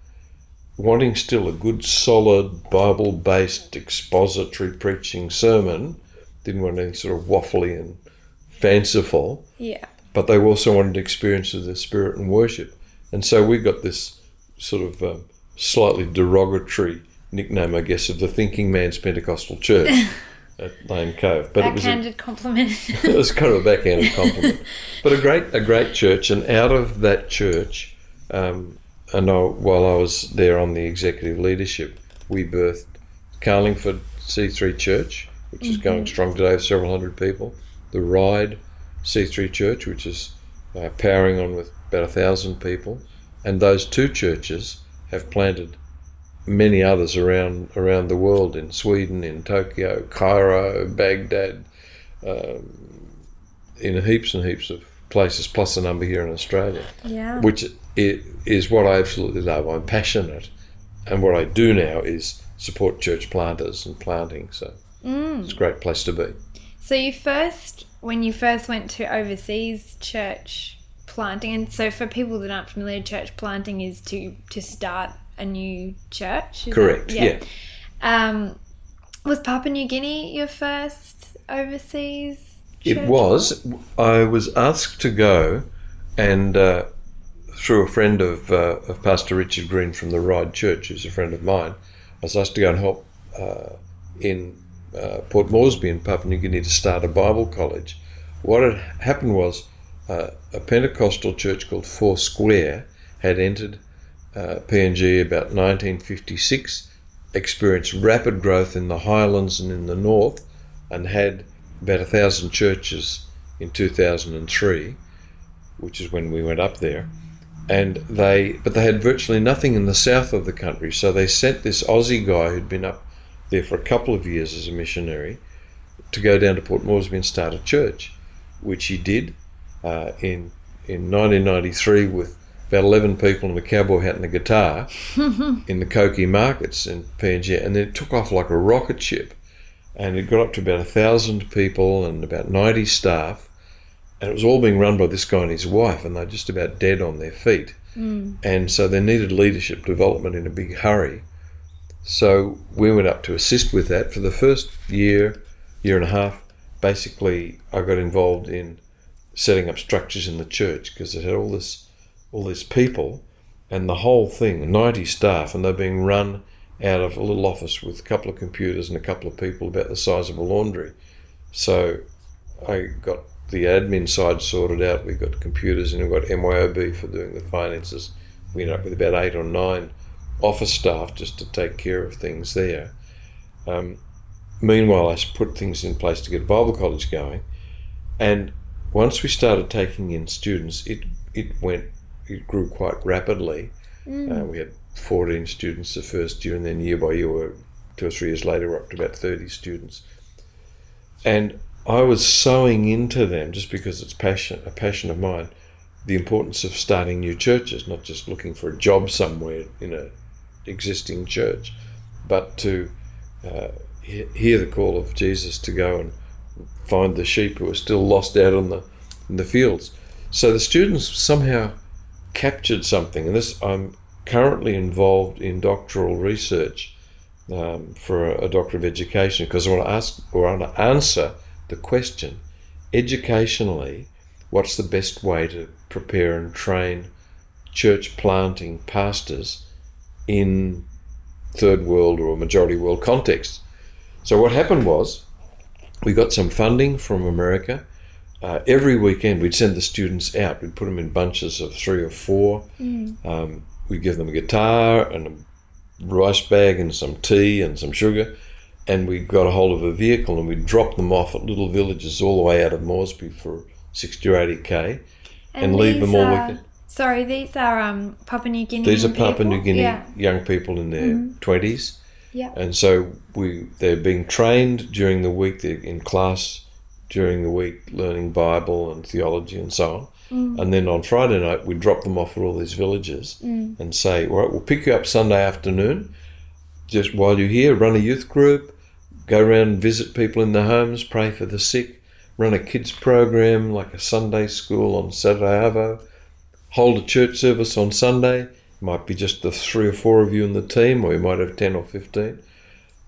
wanting still a good, solid, Bible based expository preaching sermon, didn't want anything sort of waffly and fanciful, Yeah. But they also wanted experience of the Spirit and worship. And so we got this sort of um, slightly derogatory nickname, I guess, of the Thinking Man's Pentecostal Church at Lane Cove. But it was, a, Backhanded compliment. it was kind of a backhanded compliment. but a great, a great church, and out of that church, um, and I, while I was there on the executive leadership, we birthed Carlingford C3 Church, which is going strong today with several hundred people. The Ryde C3 Church, which is uh, powering on with about a thousand people, and those two churches have planted many others around around the world in Sweden, in Tokyo, Cairo, Baghdad, um, in heaps and heaps of places, plus a number here in Australia yeah. which is what I absolutely love. I'm passionate, and what I do now is support church planters and planting. So it's a great place to be. So you first, when you first went to overseas church planting, and so for people that aren't familiar, church planting is to to start a new church. Correct. that- Yeah. Um, was Papua New Guinea your first overseas? It was. I was asked to go, and uh, through a friend of of, uh, of Pastor Richard Green from the Ryde Church, who's a friend of mine. I was asked to go and help uh, in uh, Port Moresby in Papua New Guinea to start a Bible college. What had happened was uh, a Pentecostal church called Four Square had entered uh, PNG about 1956, experienced rapid growth in the highlands and in the north, and had about a thousand churches in 2003, which is when we went up there. And they, but they had virtually nothing in the south of the country, so they sent this Aussie guy who'd been up there for a couple of years as a missionary to go down to Port Moresby and start a church, which he did uh, in in 1993 with about 11 people in a cowboy hat and a guitar in the Koki markets in PNG, and then it took off like a rocket ship, and it got up to about a thousand people and about 90 staff, and it was all being run by this guy and his wife, and they're just about dead on their feet, and so they needed leadership development in a big hurry. So we went up to assist with that for the first year, year and a half. Basically, I got involved in setting up structures in the church because it had all this, all these people, and the whole thing, ninety staff, and they're being run out of a little office with a couple of computers and a couple of people about the size of a laundry. So I got the admin side sorted out. We got computers and we got MYOB for doing the finances. We ended up with about eight or nine office staff just to take care of things there. Um, meanwhile, I put things in place to get Bible college going, and once we started taking in students, it it went it grew quite rapidly. Uh, we had 14 students the first year, and then year by year, we're- two or three years later, we're up to about 30 students. And I was sowing into them just because it's passion, a passion of mine, the importance of starting new churches, not just looking for a job somewhere in a existing church, but to uh, he- hear the call of Jesus to go and find the sheep who are still lost out in the in the fields. So the students somehow captured something, and this I'm currently involved in doctoral research um, for a, a doctor of education because I want to ask or I want to answer the question educationally, what's the best way to prepare and train church planting pastors in third world or majority world contexts? So what happened was we got some funding from America. Uh, every weekend, we'd send the students out. We'd put them in bunches of three or four. Um, we'd give them a guitar and a rice bag and some tea and some sugar. And we got a hold of a vehicle and we'd drop them off at little villages all the way out of Moresby for 60 or 80k and, leave them all weekend. Sorry, these are um, Papua New Guinea. These are Papua? New Guinea Yeah. young people in their mm-hmm. 20s. Yeah. And so we they're being trained during the week, they're in class during the week, learning Bible and theology and so on. Mm-hmm. And then on Friday night, we drop them off at all these villages mm. and say, all right, we'll pick you up Sunday afternoon. Just while you're here, run a youth group, go around and visit people in their homes, pray for the sick, run a kids program like a Sunday school on Saturday Arvo, hold a church service on Sunday. It might be just the three or four of you in the team, or you might have 10 or 15,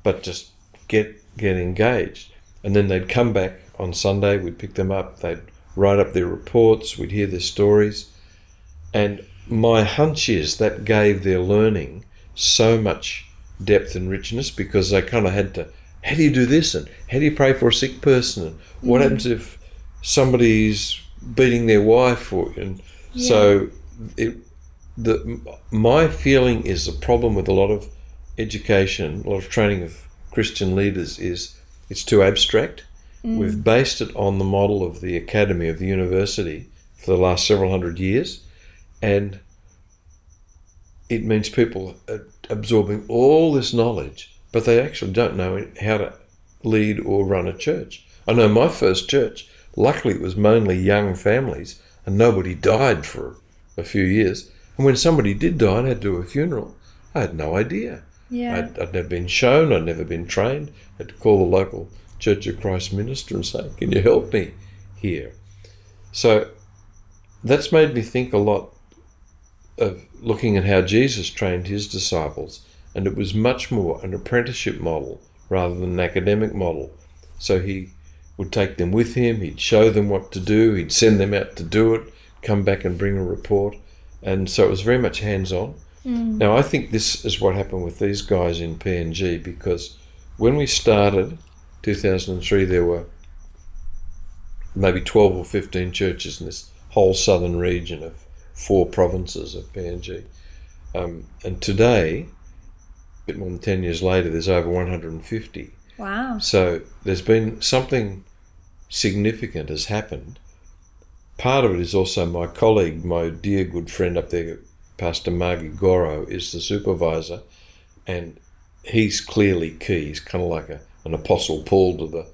but just get, get engaged. And then they'd come back on Sunday, we'd pick them up, they'd write up their reports, we'd hear their stories. And my hunch is that gave their learning so much depth and richness because they kind of had to, how do you do this? And how do you pray for a sick person? And what mm-hmm. happens if somebody's beating their wife? Or, and so it, the, my feeling is the problem with a lot of education, a lot of training of Christian leaders is it's too abstract. Mm. We've based it on the model of the academy of the university for the last several hundred years, and it means people are absorbing all this knowledge, but they actually don't know how to lead or run a church. I know my first church, luckily, it was mainly young families, and nobody died for a few years. And when somebody did die and had to do a funeral, I had no idea. Yeah. I'd, I'd never been shown, I'd never been trained. I had to call the local Church of Christ minister and say, Can you help me here? So that's made me think a lot of looking at how Jesus trained his disciples, and it was much more an apprenticeship model rather than an academic model. So he would take them with him, he'd show them what to do, he'd send them out to do it, come back and bring a report. And so it was very much hands on. Now, I think this is what happened with these guys in PNG because when we started, 2003, there were maybe 12 or 15 churches in this whole southern region of four provinces of PNG. Um, and today, a bit more than 10 years later, there's over 150. Wow. So there's been something significant has happened. Part of it is also my colleague, my dear good friend up there, Pastor Margie Goro, is the supervisor, and he's clearly key. He's kind of like a, an apostle Paul to the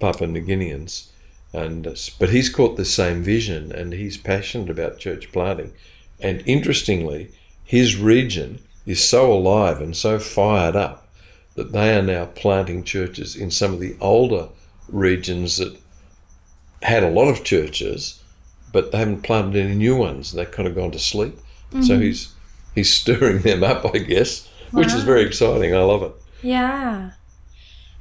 Papua New Guineans, and uh, but he's caught the same vision, and he's passionate about church planting. And interestingly, his region is so alive and so fired up that they are now planting churches in some of the older regions that had a lot of churches, but they haven't planted any new ones. They've kind of gone to sleep. So mm-hmm. he's he's stirring them up, I guess, which is very exciting. I love it. Yeah.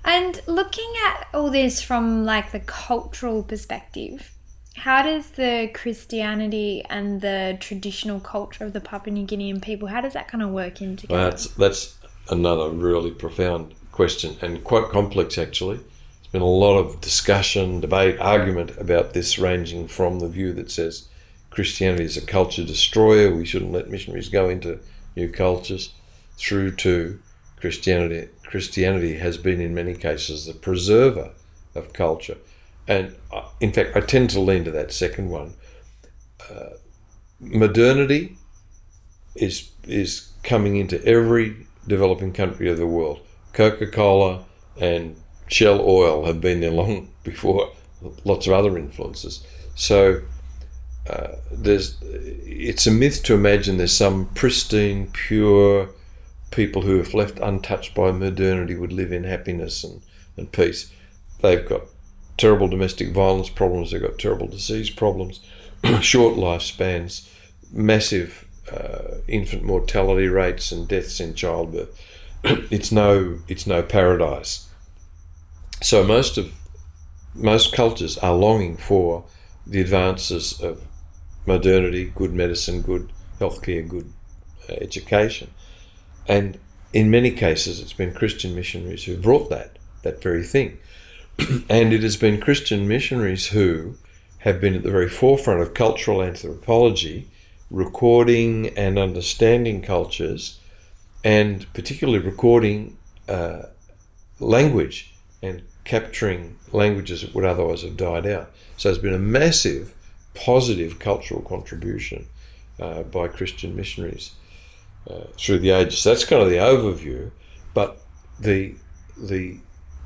And looking at all this from like the cultural perspective, how does the Christianity and the traditional culture of the Papua New Guinean people, how does that kind of work in together? That's that's another really profound question and quite complex actually. Been a lot of discussion, debate, argument about this, ranging from the view that says Christianity is a culture destroyer, we shouldn't let missionaries go into new cultures, through to Christianity. Christianity has been in many cases the preserver of culture. and uh, in fact, I tend to lean to that second one. Uh, modernity is is coming into every developing country of the world. Coca Cola and Shell Oil have been there long before lots of other influences. So uh, there's it's a myth to imagine there's some pristine, pure people who, if left untouched by modernity, would live in happiness and, and peace. They've got terrible domestic violence problems, they've got terrible disease problems, short lifespans, massive uh, infant mortality rates and deaths in childbirth. it's no it's no paradise. So most of most cultures are longing for the advances of modernity, good medicine, good healthcare, good uh, education, and in many cases, it's been Christian missionaries who brought that that very thing, and it has been Christian missionaries who have been at the very forefront of cultural anthropology recording and understanding cultures, and particularly recording uh, language and capturing languages that would otherwise have died out. So it's been a massive positive cultural contribution uh, by Christian missionaries uh, through the ages. That's kind of the overview, but the the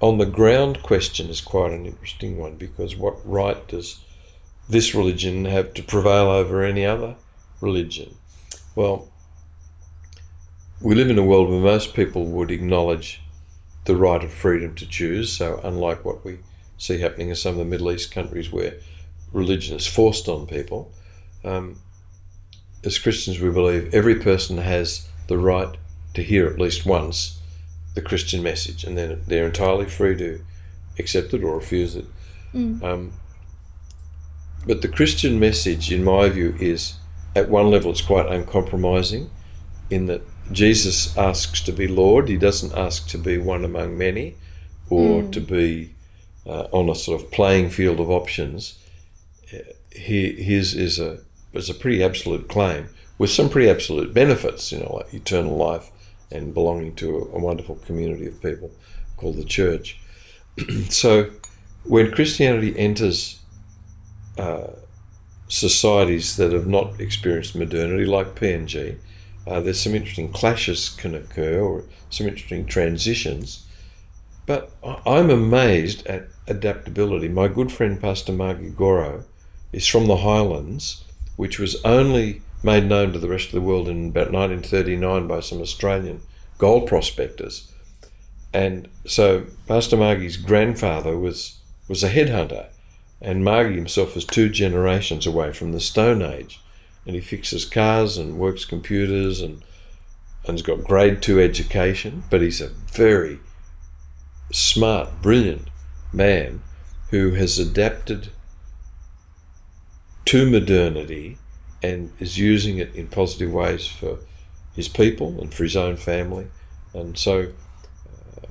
on the ground question is quite an interesting one because what right does this religion have to prevail over any other religion? Well, we live in a world where most people would acknowledge the right of freedom to choose. So, unlike what we see happening in some of the Middle East countries where religion is forced on people, um, as Christians, we believe every person has the right to hear at least once the Christian message, and then they're entirely free to accept it or refuse it. Mm. Um, but the Christian message, in my view, is at one level it's quite uncompromising in that Jesus asks to be Lord. He doesn't ask to be one among many or mm. to be uh, on a sort of playing field of options. He, his is a, is a pretty absolute claim with some pretty absolute benefits, you know, like eternal life and belonging to a, a wonderful community of people called the church. so when Christianity enters uh, societies that have not experienced modernity, like PNG, uh, there's some interesting clashes can occur or some interesting transitions. But I'm amazed at adaptability. My good friend Pastor Margie Goro is from the Highlands, which was only made known to the rest of the world in about 1939 by some Australian gold prospectors. And so Pastor Margie's grandfather was, was a headhunter and Margie himself is two generations away from the Stone Age. And he fixes cars and works computers and and's got grade two education, but he's a very smart, brilliant man who has adapted to modernity and is using it in positive ways for his people and for his own family. And so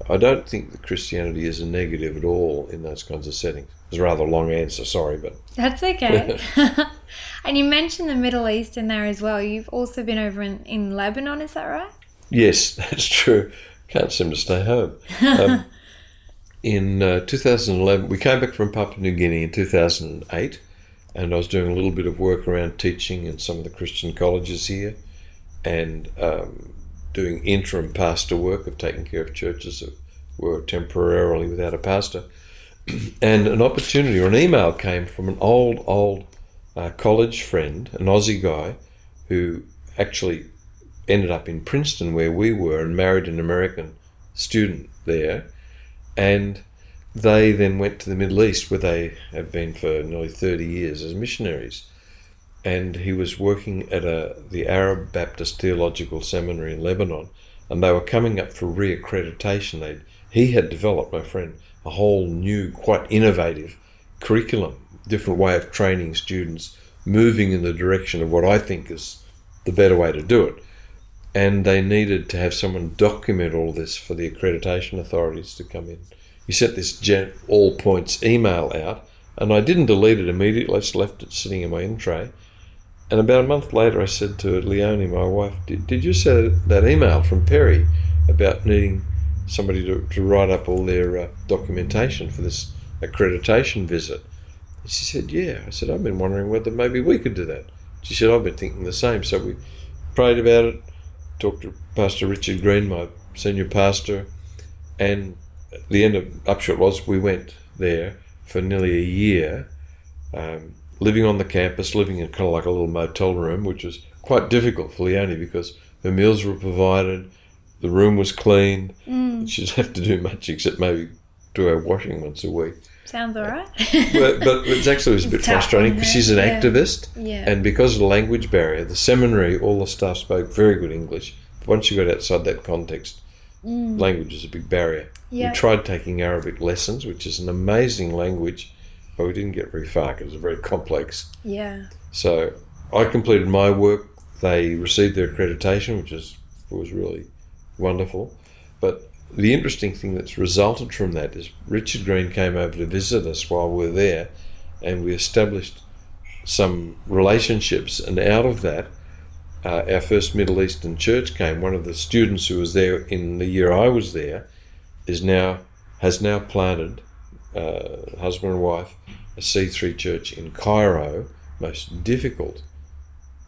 uh, I don't think that Christianity is a negative at all in those kinds of settings. It's a rather long answer, sorry, but that's okay. and you mentioned the Middle East in there as well. You've also been over in, in Lebanon, is that right? Yes, that's true. Can't seem to stay home. Um, in uh, 2011, we came back from Papua New Guinea in 2008, and I was doing a little bit of work around teaching in some of the Christian colleges here, and um, doing interim pastor work of taking care of churches that were temporarily without a pastor and an opportunity or an email came from an old, old uh, college friend, an Aussie guy, who actually ended up in Princeton where we were and married an American student there. And they then went to the Middle East where they have been for nearly 30 years as missionaries. And he was working at a, the Arab Baptist Theological Seminary in Lebanon. And they were coming up for reaccreditation. They he had developed, my friend, a whole new, quite innovative curriculum, different way of training students, moving in the direction of what I think is the better way to do it. And they needed to have someone document all this for the accreditation authorities to come in. He sent this gen- all points email out, and I didn't delete it immediately. I just left it sitting in my in tray. And about a month later, I said to Leonie, my wife, "Did, did you send that email from Perry about needing somebody to, to write up all their uh, documentation for this accreditation visit. And she said, Yeah. I said, I've been wondering whether maybe we could do that. She said, I've been thinking the same. So we prayed about it, talked to Pastor Richard Green, my senior pastor, and the end of upshot was we went there for nearly a year, um, living on the campus, living in kind of like a little motel room, which was quite difficult for Leonie because her meals were provided, the room was clean. Mm, She didn't have to do much except maybe do her washing once a week. sounds all right. But, but it's actually was a bit tough frustrating because she's an yeah. activist. yeah. And because of the language barrier, the seminary, all the staff spoke very good English. But once you got outside that context, Mm, language is a big barrier. yeah. We tried taking Arabic lessons, which is an amazing language, but we didn't get very far because it's very complex. Yeah. So I completed my work. They received their accreditation, which is was really wonderful. But the interesting thing that's resulted from that is Richard Green came over to visit us while we were there, and we established some relationships. And out of that, uh, our first Middle Eastern church came. One of the students who was there in the year I was there is now has now planted, uh, husband and wife, a C3 church in Cairo, most difficult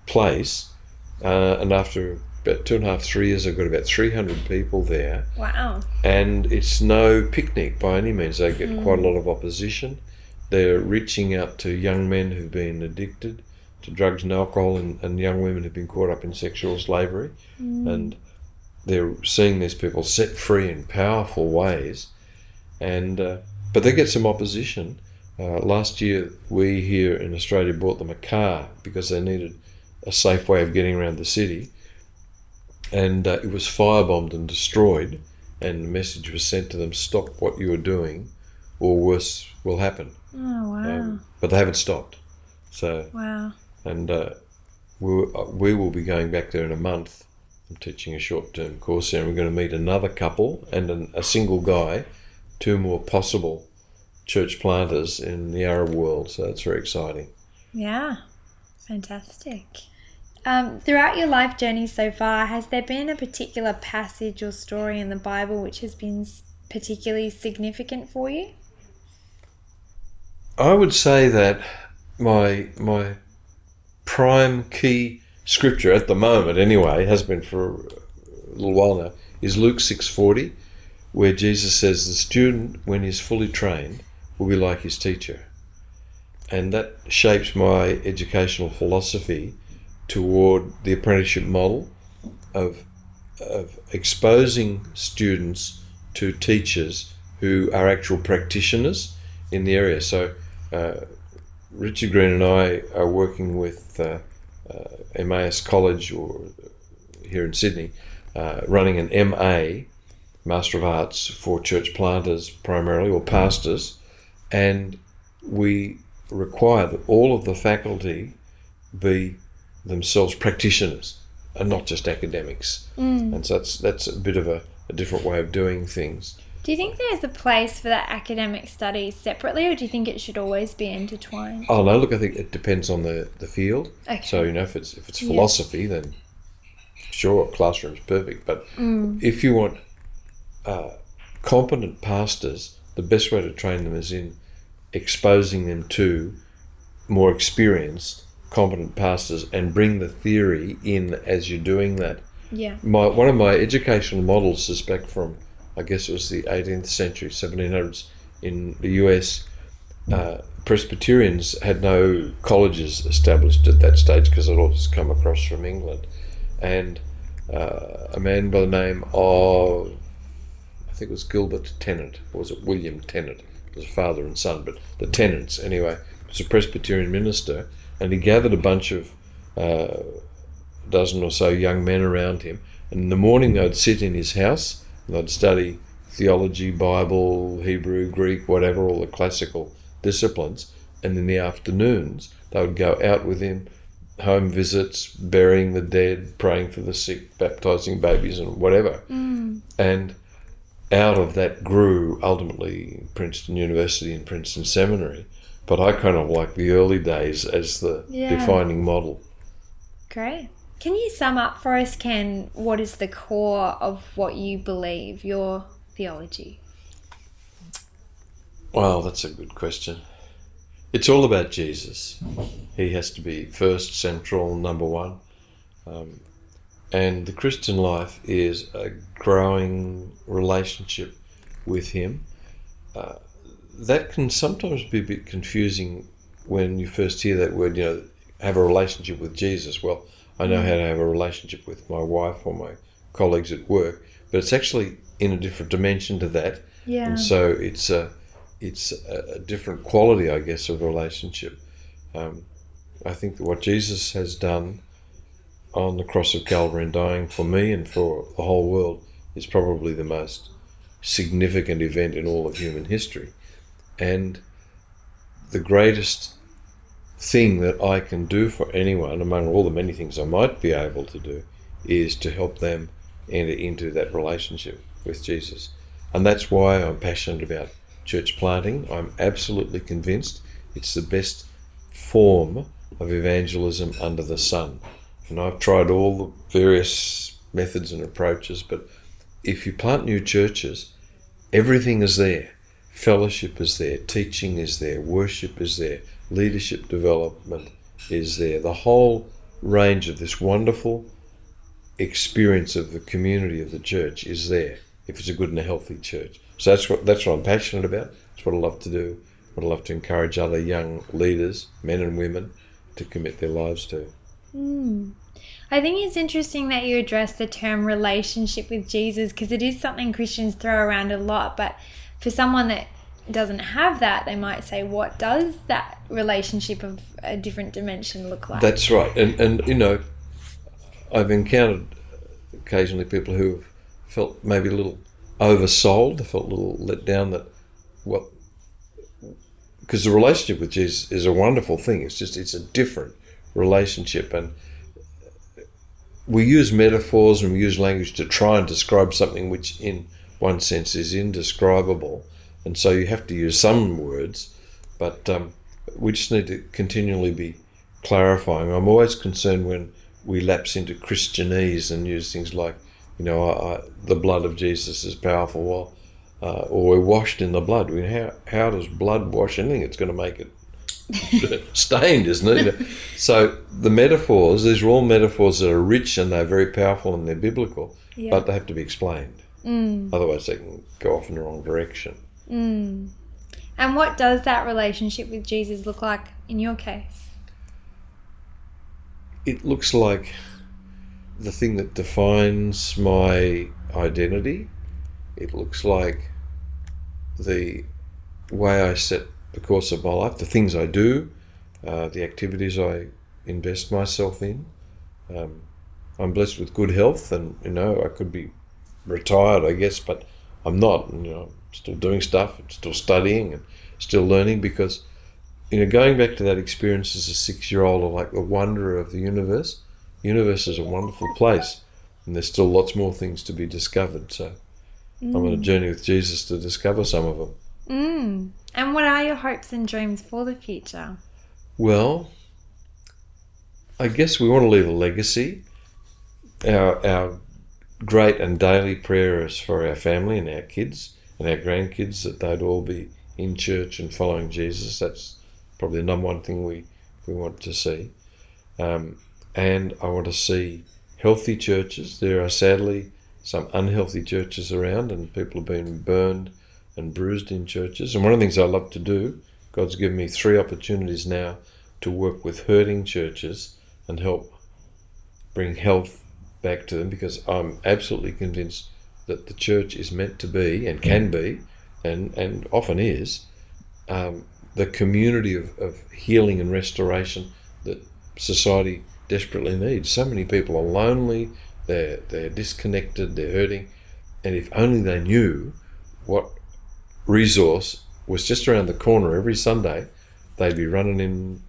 place. Uh, and after about two and a half, three years, I've got about 300 people there. Wow. And it's no picnic by any means. They get quite a lot of opposition. They're reaching out to young men who've been addicted to drugs and alcohol and, and young women who've been caught up in sexual slavery. And they're seeing these people set free in powerful ways. And uh, But they get some opposition. Uh, last year, we here in Australia bought them a car because they needed a safe way of getting around the city. And uh, it was firebombed and destroyed. And the message was sent to them stop what you are doing, or worse will happen. Oh wow. Um, but they haven't stopped. So, wow. and uh, we, will- uh, we will be going back there in a month. I'm teaching a short term course there, and we're going to meet another couple and an, a single guy, two more possible church planters in the Arab world. So that's very exciting. Yeah. Fantastic. Um, throughout your life journey so far, has there been a particular passage or story in the Bible which has been particularly significant for you? I would say that my my prime key scripture at the moment, anyway, has been for a little while now, is Luke six forty, where Jesus says the student, when he's fully trained, will be like his teacher, and that shapes my educational philosophy toward the apprenticeship model of of exposing students to teachers who are actual practitioners in the area. So, uh, Richard Green and I are working with uh, uh, Emmaus College or here in Sydney, uh, running an MA, Master of Arts for church planters primarily or pastors, and we require that all of the faculty be themselves practitioners and not just academics. And so that's that's a bit of a, a different way of doing things. Do you think there's a place for that academic study separately, or do you think it should always be intertwined? Oh no, look, I think it depends on the, the field. Okay. So you know, if it's if it's Yeah. philosophy, then sure, classroom's perfect. But Mm. if you want uh, competent pastors, the best way to train them is in exposing them to more experienced, competent pastors, and bring the theory in as you're doing that. Yeah. My one of my educational models is back from, I guess it was the 18th century, 1700s in the US. Uh, Presbyterians had no colleges established at that stage because it all just come across from England, and uh, a man by the name of I think it was Gilbert Tennent, or was it William Tennent? It was a father and son, but the Tennents anyway. Was a Presbyterian minister, and he gathered a bunch of uh, dozen or so young men around him. And in the morning, they'd sit in his house and they'd study theology, Bible, Hebrew, Greek, whatever, all the classical disciplines. And in the afternoons, they would go out with him, home visits, burying the dead, praying for the sick, baptizing babies, and whatever. And out of that grew ultimately Princeton University and Princeton Seminary. But I kind of like the early days as the Yeah. defining model. Great. Can you sum up for us, Ken, what is the core of what you believe, your theology? Well, that's a good question. It's all about Jesus. He has to be first, central, number one. Um, and the Christian life is a growing relationship with Him. Uh, that can sometimes be a bit confusing when you first hear that word, you know, have a relationship with Jesus. Well, I know how to have a relationship with my wife or my colleagues at work, but it's actually in a different dimension to that. Yeah. And so it's a, it's a, a different quality, I guess, of relationship. Um, I think that what Jesus has done on the cross of Calvary and dying for me and for the whole world is probably the most significant event in all of human history. And the greatest thing that I can do for anyone, among all the many things I might be able to do, is to help them enter into that relationship with Jesus. And that's why I'm passionate about church planting. I'm absolutely convinced it's the best form of evangelism under the sun. And I've tried all the various methods and approaches, but if you plant new churches, everything is there. Fellowship is there, teaching is there, worship is there, leadership development is there. The whole range of this wonderful experience of the community of the church is there if it's a good and a healthy church. So that's what that's what I'm passionate about. That's what I love to do. What I love to encourage other young leaders, men and women, to commit their lives to. Mm. I think it's interesting that you address the term relationship with Jesus because it is something Christians throw around a lot. But for someone that doesn't have that, they might say, "What does that relationship of a different dimension look like?" That's right, and and you know, I've encountered occasionally people who have felt maybe a little oversold, they felt a little let down that what because the relationship with Jesus is a wonderful thing. It's just it's a different relationship, and we use metaphors and we use language to try and describe something which, in one sense, is indescribable, and so you have to use some words, but um, we just need to continually be clarifying. I'm always concerned when we lapse into Christianese and use things like, you know, I, I, the blood of Jesus is powerful. Well, uh, or we're washed in the blood. I mean, how, how does blood wash anything? It's going to make it stained, isn't it? so the metaphors, these are all metaphors that are rich and they're very powerful and they're biblical, Yeah. but they have to be explained. Mm, Otherwise, they can go off in the wrong direction. mm. And what does that relationship with Jesus look like in your case? It looks like the thing that defines my identity. It looks like the way I set the course of my life, the things I do, uh, the activities I invest myself in. Um, I'm blessed with good health, and you know I could be retired, I guess, but I'm not. You know, I'm still doing stuff, still studying, and still learning because you know going back to that experience as a six-year-old, of like the wonder of the universe. The universe is a wonderful place, and there's still lots more things to be discovered. So I'm on a journey with Jesus to discover some of them. Mm. And what are your hopes and dreams for the future? Well, I guess we want to leave a legacy. Our, our great and daily prayer is for our family and our kids and our grandkids that they'd all be in church and following Jesus. That's probably the number one thing we, we want to see. Um, and I want to see healthy churches. There are sadly some unhealthy churches around, and people have been burned and bruised in churches. And one of the things I love to do, God's given me three opportunities now to work with hurting churches and help bring health back to them because I'm absolutely convinced that the church is meant to be and can be and, and often is um, the community of, of healing and restoration that society desperately needs. So many people are lonely, they're, they're disconnected, they're hurting, and if only they knew what resource was just around the corner every Sunday, they'd be running in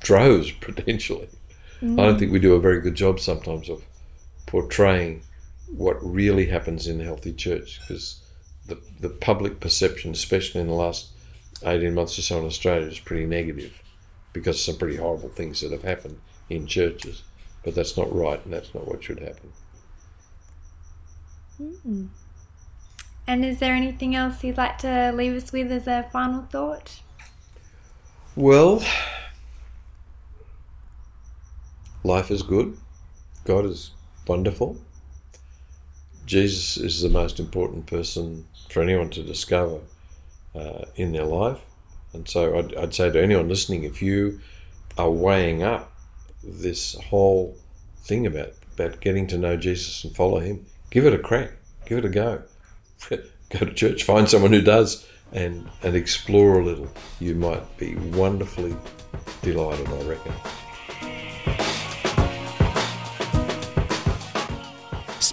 droves potentially. I don't think we do a very good job sometimes of portraying what really happens in a healthy church because the, the public perception, especially in the last 18 months or so in Australia, is pretty negative because some pretty horrible things that have happened in churches. But that's not right and that's not what should happen. And is there anything else you'd like to leave us with as a final thought? Well, life is good. God is wonderful. Jesus is the most important person for anyone to discover uh, in their life. And so I'd, I'd say to anyone listening, if you are weighing up this whole thing about, about getting to know Jesus and follow him, give it a crack, give it a go. go to church, find someone who does, and, and explore a little. You might be wonderfully delighted, I reckon.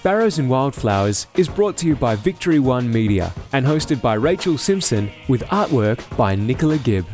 Sparrows and Wildflowers is brought to you by Victory One Media and hosted by Rachel Simpson with artwork by Nicola Gibb.